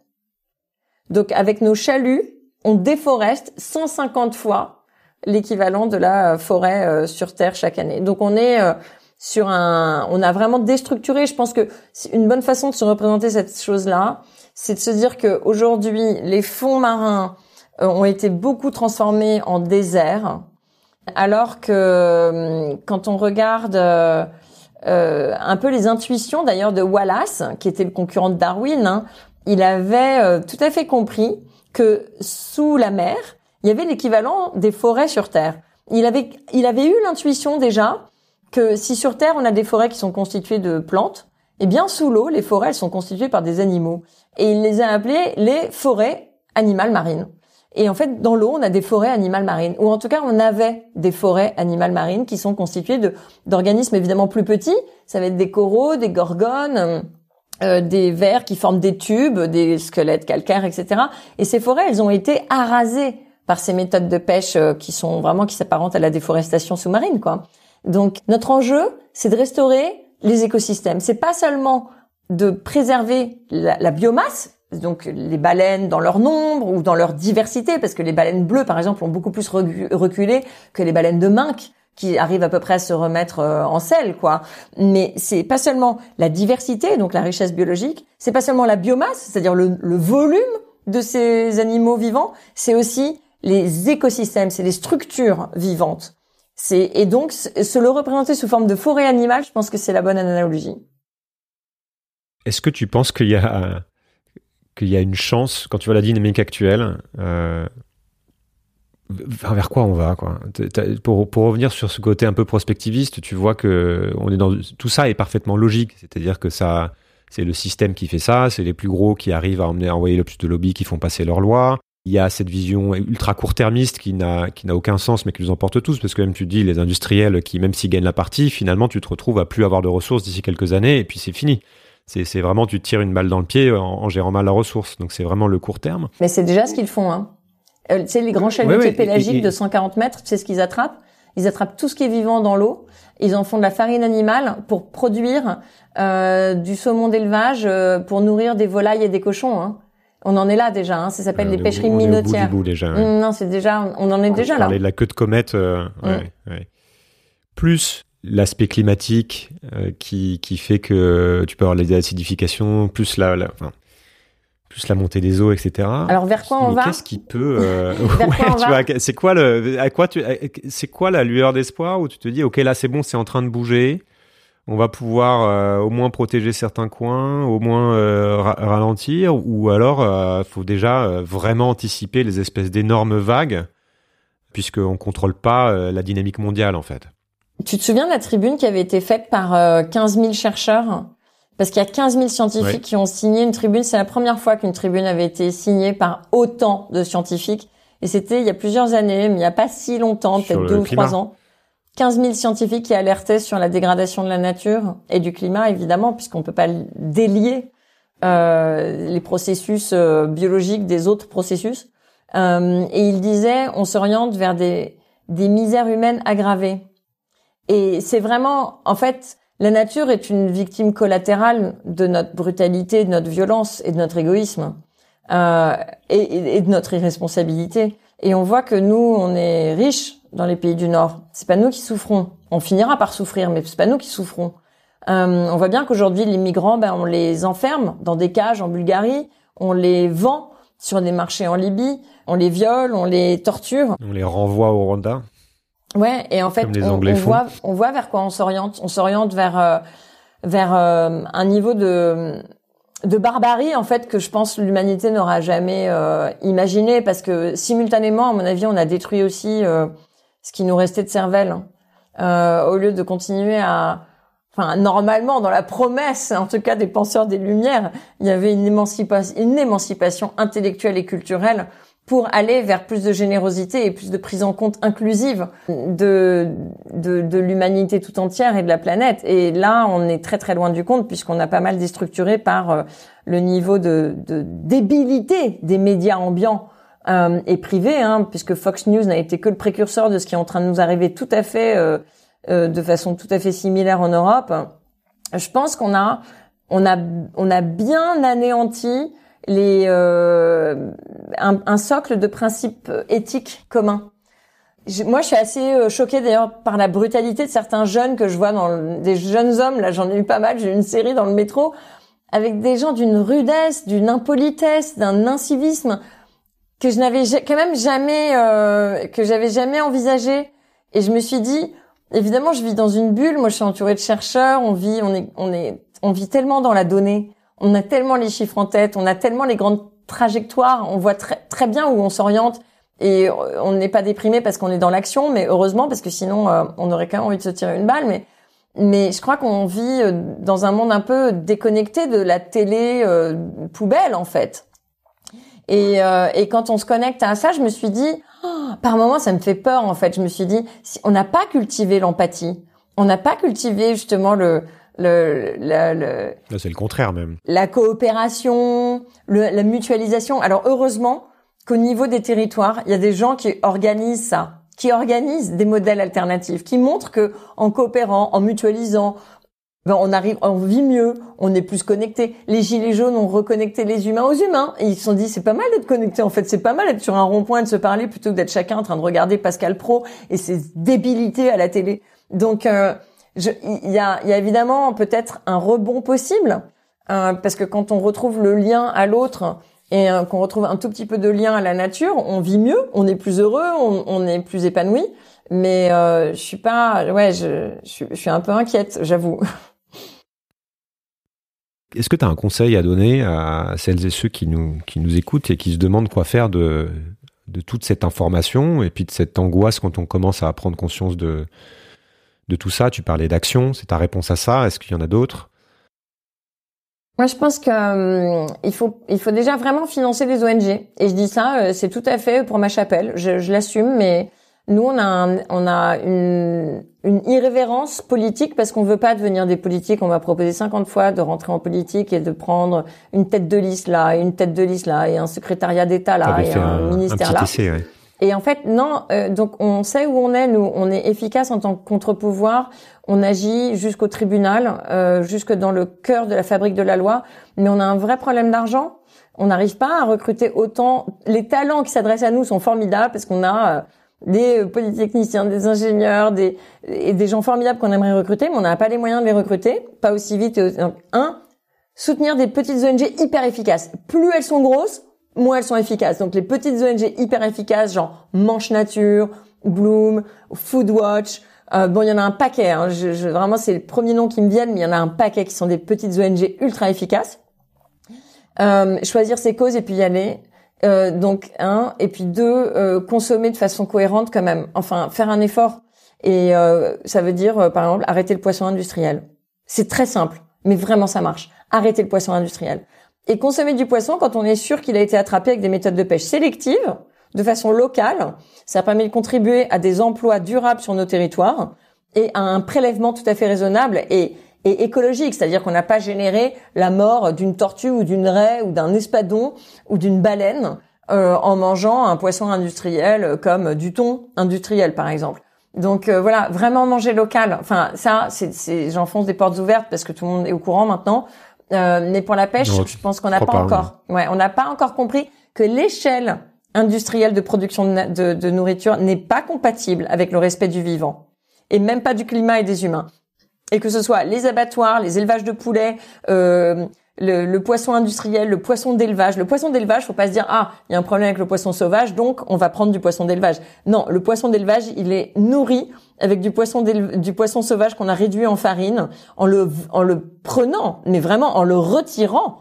Donc avec nos chaluts, on déforeste 150 fois l'équivalent de la forêt euh, sur Terre chaque année. Donc on est euh, sur un, on a vraiment déstructuré. Je pense que une bonne façon de se représenter cette chose-là, c'est de se dire que aujourd'hui les fonds marins ont été beaucoup transformés en déserts, alors que quand on regarde euh, un peu les intuitions d'ailleurs de Wallace, qui était le concurrent de Darwin. Hein. Il avait euh, tout à fait compris que sous la mer, il y avait l'équivalent des forêts sur Terre. Il avait, il avait eu l'intuition déjà que si sur Terre on a des forêts qui sont constituées de plantes, eh bien sous l'eau, les forêts elles sont constituées par des animaux. Et il les a appelées les forêts animales marines. Et en fait, dans l'eau, on a des forêts animales marines, ou en tout cas, on avait des forêts animales marines qui sont constituées d'organismes évidemment plus petits. Ça va être des coraux, des gorgones, euh, des vers qui forment des tubes, des squelettes calcaires, etc. Et ces forêts, elles ont été arasées par ces méthodes de pêche euh, qui sont vraiment qui s'apparentent à la déforestation sous-marine, quoi. Donc, notre enjeu, c'est de restaurer les écosystèmes. C'est pas seulement de préserver la biomasse, donc les baleines dans leur nombre ou dans leur diversité, parce que les baleines bleues, par exemple, ont beaucoup plus reculé que les baleines de minque qui arrivent à peu près à se remettre euh, en selle, quoi. Mais c'est pas seulement la diversité, donc la richesse biologique, c'est pas seulement la biomasse, c'est-à-dire le, volume de ces animaux vivants, c'est aussi les écosystèmes, c'est les structures vivantes. C'est et donc se le représenter sous forme de forêt animale, je pense que c'est la bonne analogie. Est-ce que tu penses qu'il y a qu'il y a une chance, quand tu vois la dynamique actuelle, euh, vers quoi on va quoi? Pour, pour revenir sur ce côté un peu prospectiviste tu vois que on est dans tout ça est parfaitement logique. C'est-à-dire que ça c'est le système qui fait ça c'est les plus gros qui arrivent à emmener à envoyer le plus de lobbies qui font passer leurs lois. Il y a cette vision ultra court-termiste qui n'a qui n'a aucun sens mais qui nous emporte tous parce que même tu dis les industriels qui même s'ils gagnent la partie finalement tu te retrouves à plus avoir de ressources d'ici quelques années et puis c'est fini c'est vraiment tu tires une balle dans le pied en, gérant mal la ressource. Donc c'est vraiment le court terme. Mais c'est déjà ce qu'ils font. Hein. Euh, tu sais, les grands chalutiers pélagiques et- de 140 mètres, sais ce qu'ils attrapent? Ils attrapent tout ce qui est vivant dans l'eau. Ils en font de la farine animale pour produire euh, du saumon d'élevage euh, pour nourrir des volailles et des cochons. Hein. On en est là déjà. Hein. Ça s'appelle les pêcheries on est au bout minotières. du bout déjà. ouais. Non, c'est déjà, on en est déjà là. de la queue de comète. euh, Mm. ouais. Plus l'aspect climatique euh, qui, qui fait que tu peux avoir les acidifications, plus la, la- enfin, plus la montée des eaux, etc. Alors vers quoi on Mais va Qu'est-ce qui peut euh, *laughs* *laughs* Vers ouais, quoi on tu va vois, c'est quoi le à quoi tu c'est quoi la lueur d'espoir où tu te dis ok là c'est bon c'est en train de bouger on va pouvoir euh, au moins protéger certains coins au moins euh, ra- ralentir ou alors euh, faut déjà vraiment anticiper les espèces d'énormes vagues puisqu'on contrôle pas la dynamique mondiale en fait Tu te souviens de la tribune qui avait été faite par euh, 15 000 chercheurs? Parce qu'il y a 15 000 scientifiques Ouais. qui ont signé une tribune. C'est la première fois qu'une tribune avait été signée par autant de scientifiques. Et c'était il y a plusieurs années, mais il n'y a pas si longtemps, peut-être deux ou climat. trois ans. 15 000 scientifiques qui alertaient sur la dégradation de la nature et du climat, évidemment, puisqu'on peut pas délier euh, les processus euh, biologiques des autres processus. Euh, et il disait, on s'oriente vers des, des misères humaines aggravées. Et c'est vraiment, en fait, la nature est une victime collatérale de notre brutalité, de notre violence et de notre égoïsme euh, et, de notre irresponsabilité. Et on voit que nous, on est riches dans les pays du Nord. C'est pas nous qui souffrons. On finira par souffrir, mais c'est pas nous qui souffrons. Euh, on voit bien qu'aujourd'hui, les migrants, ben, on les enferme dans des cages en Bulgarie, on les vend sur des marchés en Libye, on les viole, on les torture. on les renvoie au Rwanda Ouais, et en fait, Comme les on, Anglais on font. voit, on voit vers quoi on s'oriente. On s'oriente vers euh, vers euh, un niveau de de barbarie en fait que je pense l'humanité n'aura jamais euh, imaginé parce que simultanément, à mon avis, on a détruit aussi euh, ce qui nous restait de cervelle hein. Euh, au lieu de continuer à Enfin, normalement, dans la promesse, en tout cas des penseurs des Lumières, il y avait une émancipation, une émancipation intellectuelle et culturelle pour aller vers plus de générosité et plus de prise en compte inclusive de, de, de l'humanité tout entière et de la planète. Et là, on est très très loin du compte puisqu'on a pas mal déstructuré par euh, le niveau de, de débilité des médias ambiants euh, et privés, hein, puisque Fox News n'a été que le précurseur de ce qui est en train de nous arriver tout à fait euh, euh, de façon tout à fait similaire en Europe. Je pense qu'on a on a on a bien anéanti les euh, un, un socle de principes éthiques communs. Moi, je suis assez euh, choquée d'ailleurs par la brutalité de certains jeunes que je vois dans le- des jeunes hommes. Là, j'en ai eu pas mal. J'ai eu une série dans le métro avec des gens d'une rudesse, d'une impolitesse, d'un incivisme que je n'avais quand même jamais euh, que j'avais jamais envisagé. Et je me suis dit, évidemment, je vis dans une bulle. Moi, je suis entourée de chercheurs. On vit, on est, on est, on vit tellement dans la donnée. On a tellement les chiffres en tête. On a tellement les grandes trajectoires. On voit très, très bien où on s'oriente. Et euh, on n'est pas déprimé parce qu'on est dans l'action, mais heureusement parce que sinon euh, on aurait quand même envie de se tirer une balle. Mais mais je crois qu'on vit euh, dans un monde un peu déconnecté de la télé euh, poubelle en fait. Et, euh, et quand on se connecte à ça, je me suis dit, oh, par moments, ça me fait peur en fait. Je me suis dit, si on n'a pas cultivé l'empathie, on n'a pas cultivé justement le, le, le, le- là c'est le contraire même la coopération, le- la mutualisation. Alors heureusement qu'au niveau des territoires, il y a des gens qui organisent ça, qui organisent des modèles alternatifs, qui montrent que en coopérant, en mutualisant, ben, on arrive, on vit mieux, on est plus connecté. Les gilets jaunes ont reconnecté les humains aux humains et ils se sont dit c'est pas mal d'être connecté en fait, c'est pas mal d'être sur un rond-point et de se parler plutôt que d'être chacun en train de regarder Pascal Pro et ses débilités à la télé. Donc euh, il y a, évidemment peut-être un rebond possible euh, parce que quand on retrouve le lien à l'autre et euh, qu'on retrouve un tout petit peu de lien à la nature, on vit mieux, on est plus heureux, on, est plus épanoui. Mais euh, je suis pas, ouais, je suis un peu inquiète, j'avoue. *laughs* Est-ce que tu as un conseil à donner à celles et ceux qui nous, qui nous écoutent et qui se demandent quoi faire de, de toute cette information et puis de cette angoisse quand on commence à prendre conscience de, de tout ça Tu parlais d'action, c'est ta réponse à ça Est-ce qu'il y en a d'autres? Moi, je pense que hum, faut il faut déjà vraiment financer les ONG. Et je dis ça, euh, c'est tout à fait pour ma chapelle. Je, je l'assume, mais Nous, on a, un- on a une, une irrévérence politique parce qu'on veut pas devenir des politiques. On va proposer 50 fois de rentrer en politique et de prendre une tête de liste là, une tête de liste là, et un secrétariat d'État là, et un, ministère petit là. essai, ouais. Et en fait, non. euh, donc, on sait où on est. Nous, on est efficace en tant que contre-pouvoir. On agit jusqu'au tribunal, euh, jusque dans le cœur de la fabrique de la loi. Mais on a un vrai problème d'argent. On n'arrive pas à recruter autant. Les talents qui s'adressent à nous sont formidables parce qu'on a euh, des euh, polytechniciens, des ingénieurs, des et des gens formidables qu'on aimerait recruter, mais on n'a pas les moyens de les recruter, pas aussi vite. Donc, un, soutenir des petites ONG hyper efficaces. Plus elles sont grosses, moins elles sont efficaces. Donc les petites ONG hyper efficaces, genre Manche Nature, Bloom, Foodwatch, euh, bon, il y en a un paquet. Hein. Je, je- vraiment, c'est le premier nom qui me viennent, mais il y en a un paquet qui sont des petites ONG ultra efficaces. Euh, choisir ses causes et puis y aller. Euh, donc un et puis deux, euh, consommer de façon cohérente quand même. Enfin, faire un effort. Et euh, ça veut dire, euh, par exemple, arrêter le poisson industriel. C'est très simple, mais vraiment ça marche. Arrêter le poisson industriel. Et consommer du poisson quand on est sûr qu'il a été attrapé avec des méthodes de pêche sélectives, de façon locale. Ça permet de contribuer à des emplois durables sur nos territoires et à un prélèvement tout à fait raisonnable et, écologique. C'est-à-dire qu'on n'a pas généré la mort d'une tortue ou d'une raie ou d'un espadon ou d'une baleine euh, en mangeant un poisson industriel comme du thon industriel, par exemple. Donc euh, voilà, vraiment manger local. Enfin, ça, c'est, j'enfonce des portes ouvertes parce que tout le monde est au courant maintenant. Euh, mais pour la pêche, Non, je pense qu'on n'a pas, encore. Ouais, on n'a pas encore compris que l'échelle industrielle de production de, na- de, de nourriture n'est pas compatible avec le respect du vivant et même pas du climat et des humains. Et que ce soit les abattoirs, les élevages de poulets, euh, le, le poisson industriel, le poisson d'élevage. Le poisson d'élevage, faut pas se dire ah il y a un problème avec le poisson sauvage, donc on va prendre du poisson d'élevage. Non, le poisson d'élevage, il est nourri avec du poisson du poisson sauvage qu'on a réduit en farine, en le en le prenant, mais vraiment en le retirant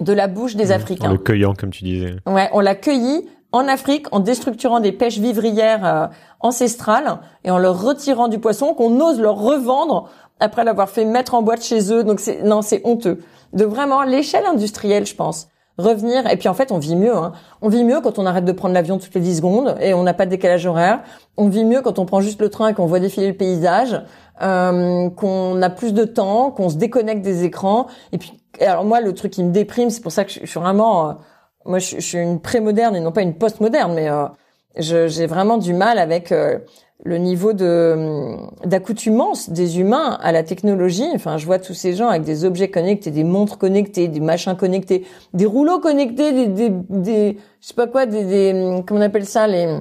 de la bouche des En Africains. le cueillant, comme tu disais. Ouais, on l'a cueilli en Afrique en déstructurant des pêches vivrières euh, ancestrales et en leur retirant du poisson qu'on ose leur revendre après l'avoir fait mettre en boîte chez eux. Donc c'est non, c'est honteux. De vraiment l'échelle industrielle, je pense. Revenir et puis en fait on vit mieux. Hein. On vit mieux quand on arrête de prendre l'avion toutes les 10 secondes et on n'a pas de décalage horaire. On vit mieux quand on prend juste le train et qu'on voit défiler le paysage, euh, qu'on a plus de temps, qu'on se déconnecte des écrans. Et puis alors moi le truc qui me déprime, c'est pour ça que je, suis vraiment euh, moi, je, suis une pré-moderne et non pas une post-moderne, mais euh, j'ai vraiment du mal avec euh, le niveau de d'accoutumance des humains à la technologie. Enfin, je vois tous ces gens avec des objets connectés, des montres connectées, des machins connectés, des rouleaux connectés, des des, des je sais pas quoi, des, des comment on appelle ça les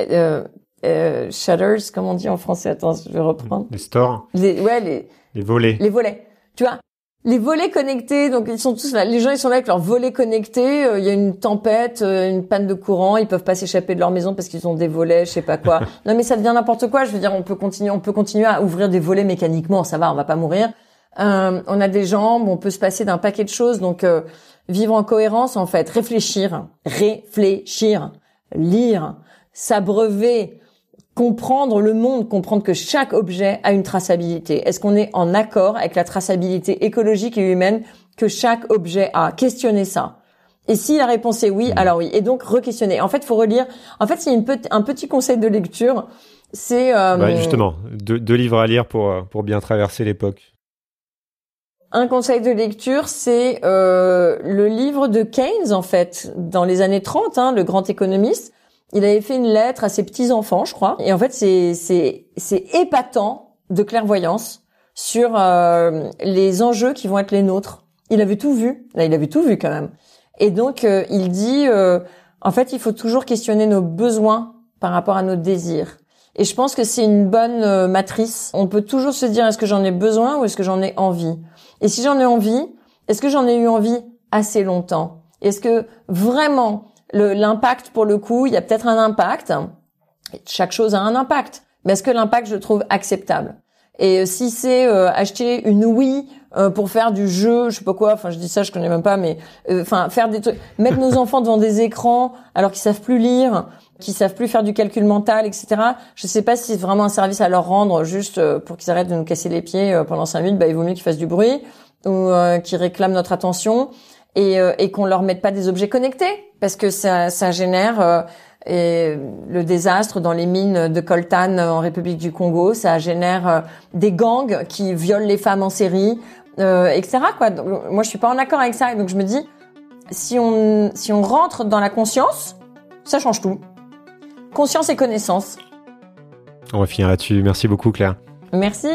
euh, euh, shutters, comment on dit en français Attends, je vais reprendre. Les stores, Les, ouais, les les volets. les volets. Tu vois, les volets connectés, donc ils sont tous là. Les gens, ils sont là avec leurs volets connectés. euh, Il y a une tempête, euh, une panne de courant, ils peuvent pas s'échapper de leur maison parce qu'ils ont des volets, je sais pas quoi. *laughs* non, mais ça devient n'importe quoi. Je veux dire, on peut continuer, on peut continuer à ouvrir des volets mécaniquement. Ça va, on va pas mourir. Euh, on a des jambes, on peut se passer d'un paquet de choses. Donc, euh, vivre en cohérence, en fait, réfléchir, réfléchir, lire, s'abreuver, comprendre le monde, comprendre que chaque objet a une traçabilité. Est-ce qu'on est en accord avec la traçabilité écologique et humaine que chaque objet a? Questionner ça. Et si la réponse est oui, alors oui. Et donc re-questionner. En fait, faut relire. En fait, c'est un petit conseil de lecture. C'est euh, Bah, justement, deux, deux livres à lire pour, euh, pour bien traverser l'époque. Un conseil de lecture, c'est euh, le livre de Keynes, en fait, dans les années 30, hein, le grand économiste. Il avait fait une lettre à ses petits-enfants, je crois. Et en fait, c'est c'est c'est épatant de clairvoyance sur euh, les enjeux qui vont être les nôtres. Il avait tout vu. Là, il avait tout vu quand même. Et donc, euh, il dit, euh, en fait, il faut toujours questionner nos besoins par rapport à nos désirs. Et je pense que c'est une bonne euh, matrice. On peut toujours se dire, est-ce que j'en ai besoin ou est-ce que j'en ai envie? Et si j'en ai envie, est-ce que j'en ai eu envie assez longtemps? Est-ce que vraiment l'impact pour le coup, il y a peut-être un impact. Chaque chose a un impact. Mais est-ce que l'impact, je trouve acceptable? Et si c'est euh, acheter une Wii euh, pour faire du jeu, je sais pas quoi, enfin je dis ça, je connais même pas, mais euh, enfin faire des trucs, mettre nos enfants devant des écrans alors qu'ils savent plus lire, qu'ils savent plus faire du calcul mental, etc. Je sais pas si c'est vraiment un service à leur rendre juste euh, pour qu'ils arrêtent de nous casser les pieds euh, pendant cinq minutes. Bah il vaut mieux qu'ils fassent du bruit ou qu'ils réclament notre attention et, euh, et qu'on leur mette pas des objets connectés parce que ça, ça génère euh, et le désastre dans les mines de coltan en République du Congo, ça génère euh, des gangs qui violent les femmes en série, euh, etc. Quoi. Donc, moi, je suis pas en accord avec ça. Donc, je me dis, si on si on rentre dans la conscience, ça change tout. Conscience et connaissance. On va finir là-dessus. Merci beaucoup, Claire. Merci.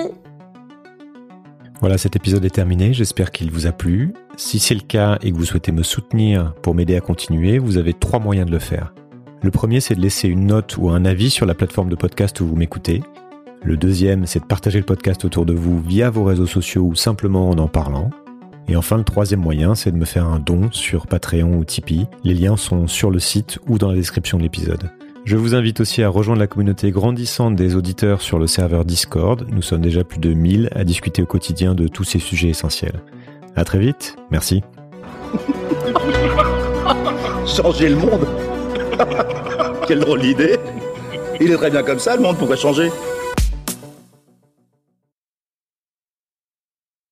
Voilà, cet épisode est terminé. J'espère qu'il vous a plu. Si c'est le cas et que vous souhaitez me soutenir pour m'aider à continuer, vous avez trois moyens de le faire. Le premier, c'est de laisser une note ou un avis sur la plateforme de podcast où vous m'écoutez. Le deuxième, c'est de partager le podcast autour de vous via vos réseaux sociaux ou simplement en en parlant. Et enfin, le troisième moyen, c'est de me faire un don sur Patreon ou Tipeee. Les liens sont sur le site ou dans la description de l'épisode. Je vous invite aussi à rejoindre la communauté grandissante des auditeurs sur le serveur Discord. Nous sommes déjà plus de 1000 à discuter au quotidien de tous ces sujets essentiels. À très vite. Merci. *laughs* Changer le monde *laughs* Quelle drôle d'idée Il est très bien comme ça, le monde pourrait changer.